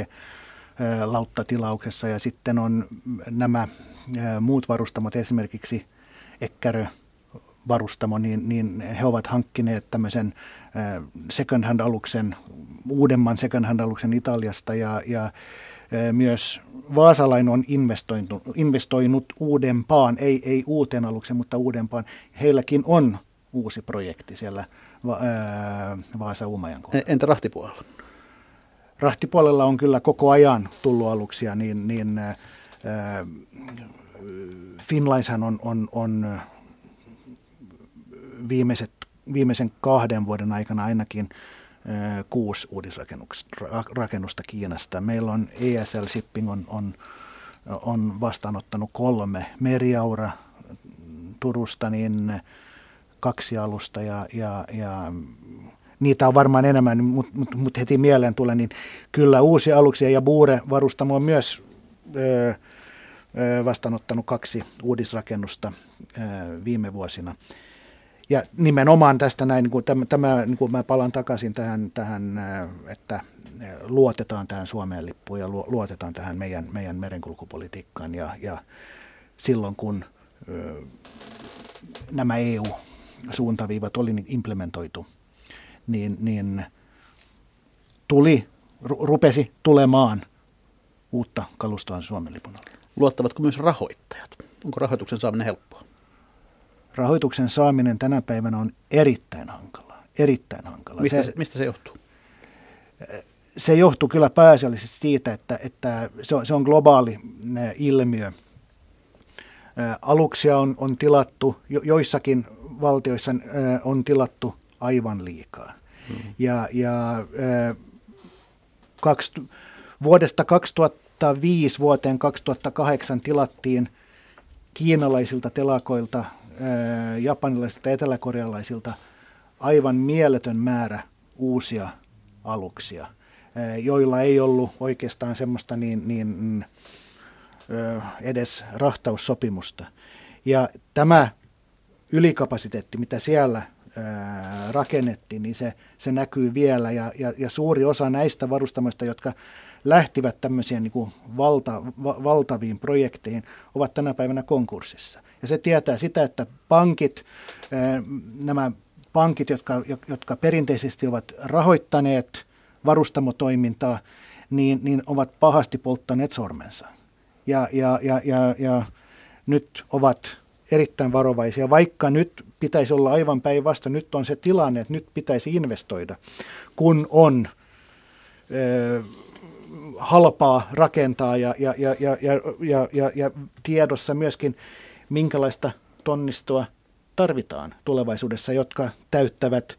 lauttatilauksessa ja sitten on nämä muut varustamot, esimerkiksi Ekkärö varustamo, niin, niin he ovat hankkineet tämmöisen second hand aluksen, uudemman second hand aluksen Italiasta ja, ja myös Vaasalain on investoinut, investoinut uudempaan, ei, ei uuteen aluksen, mutta uudempaan. Heilläkin on uusi projekti siellä Va- Vaasa-Uumajan kohdalla. Entä rahtipuolella? Rahtipuolella on kyllä koko ajan tullut aluksia, niin, niin ää, Finlineshan on, on, on viimeiset, viimeisen kahden vuoden aikana ainakin kuusi uudisrakennusta Kiinasta. Meillä on ESL Shipping on, on, on vastaanottanut kolme meriaura Turusta, niin kaksi alusta ja, ja, ja niitä on varmaan enemmän, mutta mut, mut heti mieleen tulee, niin kyllä uusia aluksia ja Buure varustamo on myös ö, ö, vastaanottanut kaksi uudisrakennusta ö, viime vuosina. Ja nimenomaan tästä näin, niin kuin tämä, tämä niin kuin mä palaan takaisin tähän, tähän, että luotetaan tähän Suomeen lippuun ja luotetaan tähän meidän, meidän merenkulkupolitiikkaan ja, ja silloin kun ö, nämä EU-suuntaviivat oli implementoitu, niin, niin tuli, rupesi tulemaan uutta kalustoa Suomen lipun alle. Luottavatko myös rahoittajat? Onko rahoituksen saaminen helppoa? Rahoituksen saaminen tänä päivänä on erittäin hankalaa. Erittäin hankalaa. Mistä se, mistä se johtuu? Se johtuu kyllä pääasiallisesti siitä, että, että se, on, se on globaali ilmiö. Aluksia on, on tilattu, jo, joissakin valtioissa on tilattu aivan liikaa. Hmm. Ja, ja kaksi, vuodesta 2005 vuoteen 2008 tilattiin kiinalaisilta telakoilta, japanilaisilta ja eteläkorealaisilta aivan mieletön määrä uusia aluksia, joilla ei ollut oikeastaan semmoista niin, niin edes rahtaussopimusta. Ja tämä ylikapasiteetti, mitä siellä rakennettiin, niin se, se näkyy vielä. Ja, ja, ja suuri osa näistä varustamoista, jotka lähtivät tämmöisiin niin kuin valta, va, valtaviin projekteihin, ovat tänä päivänä konkurssissa. Ja se tietää sitä, että pankit, nämä pankit, jotka, jotka perinteisesti ovat rahoittaneet varustamotoimintaa, niin, niin ovat pahasti polttaneet sormensa. Ja, ja, ja, ja, ja nyt ovat erittäin varovaisia, vaikka nyt pitäisi olla aivan päinvastoin. Nyt on se tilanne, että nyt pitäisi investoida, kun on ö, halpaa rakentaa ja, ja, ja, ja, ja, ja, ja tiedossa myöskin, minkälaista tonnistoa tarvitaan tulevaisuudessa, jotka täyttävät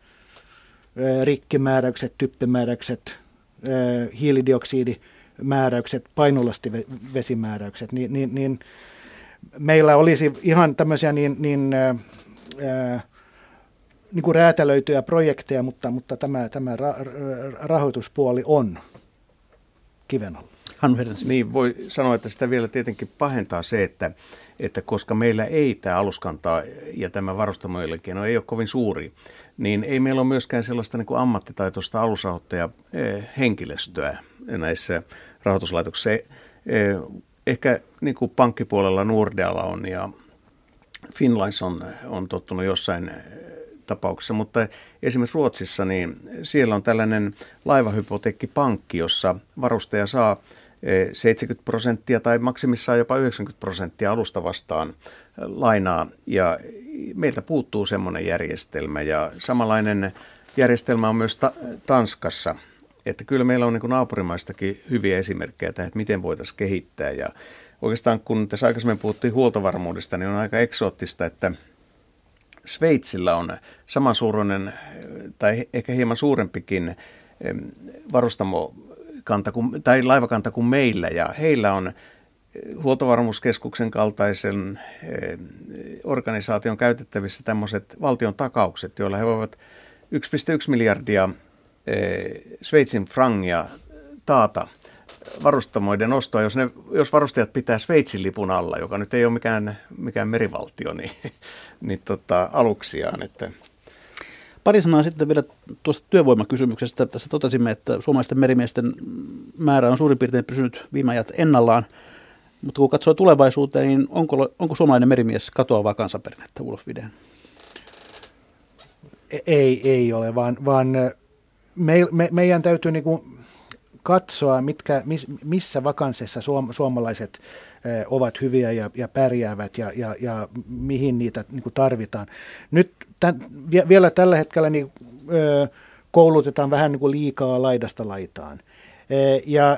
ö, rikkimääräykset, typpimääräykset, ö, hiilidioksidimääräykset, painolastivesimäärääkset, niin, niin, niin meillä olisi ihan tämmöisiä niin, niin, ää, niin kuin räätälöityjä projekteja, mutta, mutta tämä, tämä ra, rahoituspuoli on kiven alla. Niin, voi sanoa, että sitä vielä tietenkin pahentaa se, että, että koska meillä ei tämä aluskantaa ja tämä varustamoelinkeino ei ole kovin suuri, niin ei meillä ole myöskään sellaista niin kuin ammattitaitoista alusrahoittaja henkilöstöä näissä rahoituslaitoksissa ehkä niin kuin pankkipuolella Nordealla on ja Finlines on, on tottunut jossain eh, tapauksessa, mutta esimerkiksi Ruotsissa, niin siellä on tällainen laivahypoteekkipankki, jossa varustaja saa 70 eh, prosenttia tai maksimissaan jopa 90 prosenttia alusta vastaan eh, lainaa. Ja meiltä puuttuu semmoinen järjestelmä ja samanlainen järjestelmä on myös ta- Tanskassa – että kyllä meillä on niin naapurimaistakin hyviä esimerkkejä tähän, että miten voitaisiin kehittää. Ja oikeastaan kun tässä aikaisemmin puhuttiin huoltovarmuudesta, niin on aika eksoottista, että Sveitsillä on samansuuruinen tai ehkä hieman suurempikin varustamokanta kuin, tai laivakanta kuin meillä ja heillä on huoltovarmuuskeskuksen kaltaisen organisaation käytettävissä tämmöiset valtion takaukset, joilla he voivat 1,1 miljardia Sveitsin frangia taata varustamoiden ostoa, jos, ne, jos varustajat pitää Sveitsin lipun alla, joka nyt ei ole mikään, mikään merivaltio, niin, niin tota, aluksiaan. Että. Pari sanaa sitten vielä tuosta työvoimakysymyksestä. Tässä totesimme, että suomalaisten merimiesten määrä on suurin piirtein pysynyt viime ajat ennallaan. Mutta kun katsoo tulevaisuuteen, niin onko, onko suomalainen merimies katoavaa kansanperinnettä, Ulf Videen? Ei, ei ole, vaan, vaan me, me, meidän täytyy niin kuin katsoa, mitkä, miss, missä vakansseissa suom, suomalaiset ovat hyviä ja, ja pärjäävät ja, ja, ja mihin niitä niin kuin tarvitaan. Nyt tämän, vielä tällä hetkellä niin, koulutetaan vähän niin kuin liikaa laidasta laitaan. E, ja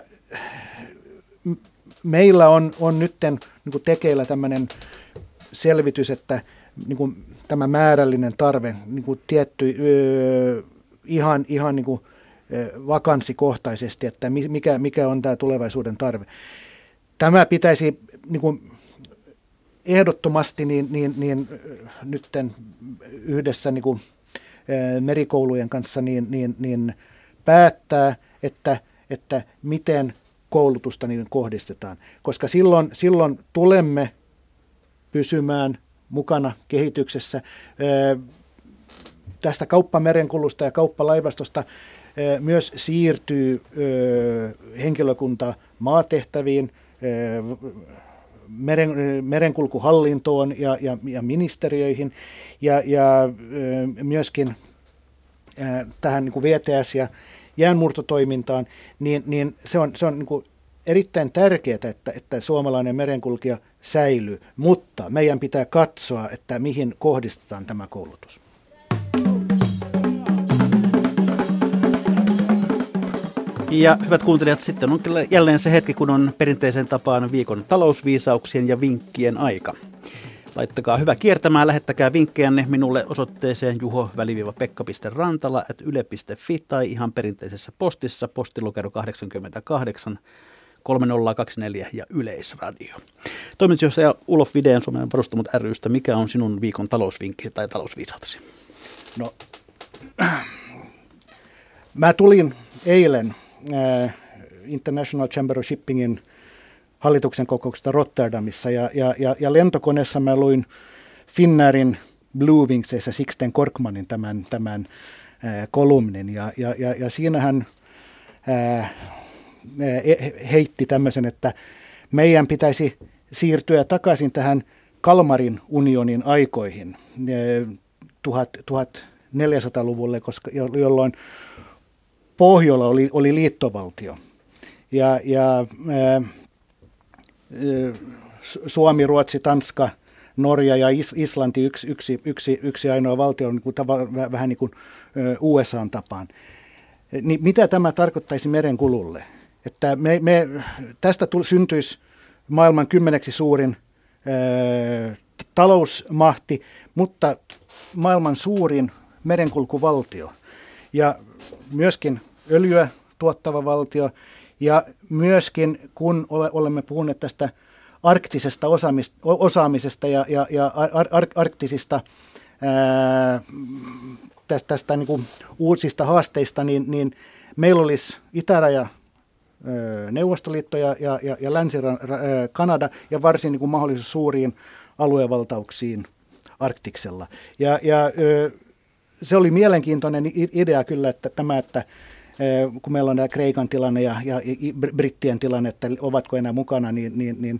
meillä on, on nyt niin tekeillä tämmöinen selvitys, että niin kuin tämä määrällinen tarve, niin kuin tietty, ihan, ihan niin kuin, vakanssikohtaisesti, että mikä, mikä on tämä tulevaisuuden tarve. Tämä pitäisi niin kuin, ehdottomasti niin, niin, niin nytten yhdessä niin kuin, merikoulujen kanssa niin, niin, niin päättää, että, että miten koulutusta niin kohdistetaan, koska silloin, silloin tulemme pysymään mukana kehityksessä. Tästä kauppamerenkulusta ja kauppalaivastosta myös siirtyy henkilökunta maatehtäviin, meren, merenkulkuhallintoon ja, ja, ja ministeriöihin ja, ja myöskin tähän niin kuin VTS- ja jäänmurtotoimintaan, niin, niin se on, se on niin kuin erittäin tärkeää, että, että suomalainen merenkulkija säilyy, mutta meidän pitää katsoa, että mihin kohdistetaan tämä koulutus. Ja hyvät kuuntelijat, sitten on kyllä jälleen se hetki, kun on perinteisen tapaan viikon talousviisauksien ja vinkkien aika. Laittakaa hyvä kiertämään, lähettäkää vinkkejänne minulle osoitteeseen juho-pekka.rantala at yle.fi tai ihan perinteisessä postissa postilukero 88 3024 ja Yleisradio. Toimitusjohtaja Ulof Videen Suomen varustamot rystä, mikä on sinun viikon talousvinkki tai talousviisautasi? No, mä tulin eilen International Chamber of Shippingin hallituksen kokouksesta Rotterdamissa. Ja, ja, ja, ja lentokoneessa mä luin Finnairin Blue Wingsissä Sixten Korkmanin tämän, tämän äh, kolumnin. Ja, ja, ja, ja siinähän äh, heitti tämmöisen, että meidän pitäisi siirtyä takaisin tähän Kalmarin unionin aikoihin 1400-luvulle, koska, jolloin Pohjola oli, oli liittovaltio. Ja, ja Suomi, Ruotsi, Tanska, Norja ja Islanti yksi, yksi, yksi, yksi ainoa valtio niin kuin tava, vähän niin kuin USAn tapaan. Niin mitä tämä tarkoittaisi merenkululle? Että me, me, tästä tuli, syntyisi maailman kymmeneksi suurin ää, talousmahti, mutta maailman suurin merenkulkuvaltio. Ja myöskin öljyä tuottava valtio. Ja myöskin kun olemme puhuneet tästä arktisesta osaamisesta ja, ja, ja ar, ar, arktisista ää, tästä, tästä niin kuin uusista haasteista, niin, niin meillä olisi itäraja Neuvostoliitto ja, ja, ja, ja Länsi-Kanada ja varsin niin kuin mahdollisuus suuriin aluevaltauksiin Arktiksella. Ja, ja se oli mielenkiintoinen idea kyllä, että tämä, että kun meillä on tämä Kreikan tilanne ja, ja Brittien tilanne, että ovatko enää mukana, niin, niin, niin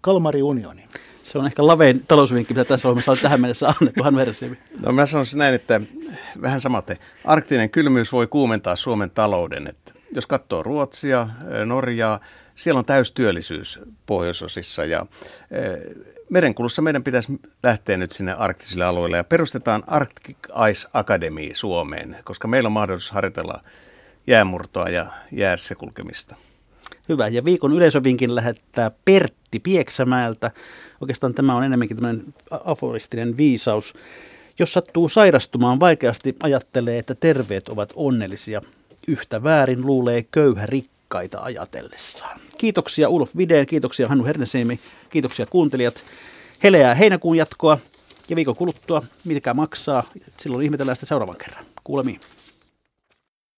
Kalmari unioni. Se on ehkä lavein talousvinkki, mitä tässä ohjelmassa on tähän mennessä annettu. Hän No mä sanoisin näin, että vähän samaten. Arktinen kylmyys voi kuumentaa Suomen talouden. Että jos katsoo Ruotsia, Norjaa, siellä on täystyöllisyys pohjoisosissa ja merenkulussa meidän pitäisi lähteä nyt sinne arktisille alueille ja perustetaan Arctic Ice Academy Suomeen, koska meillä on mahdollisuus harjoitella jäämurtoa ja jäässä kulkemista. Hyvä. Ja viikon yleisövinkin lähettää Pertti Pieksämäeltä. Oikeastaan tämä on enemmänkin tämmöinen aforistinen viisaus. Jos sattuu sairastumaan, vaikeasti ajattelee, että terveet ovat onnellisia. Yhtä väärin luulee köyhä rikkaita ajatellessaan. Kiitoksia Ulf Videen, kiitoksia Hannu Hernesemi, kiitoksia kuuntelijat. Heleää heinäkuun jatkoa ja viikon kuluttua, mikä maksaa. Silloin ihmetellään sitä seuraavan kerran. Kuulemiin.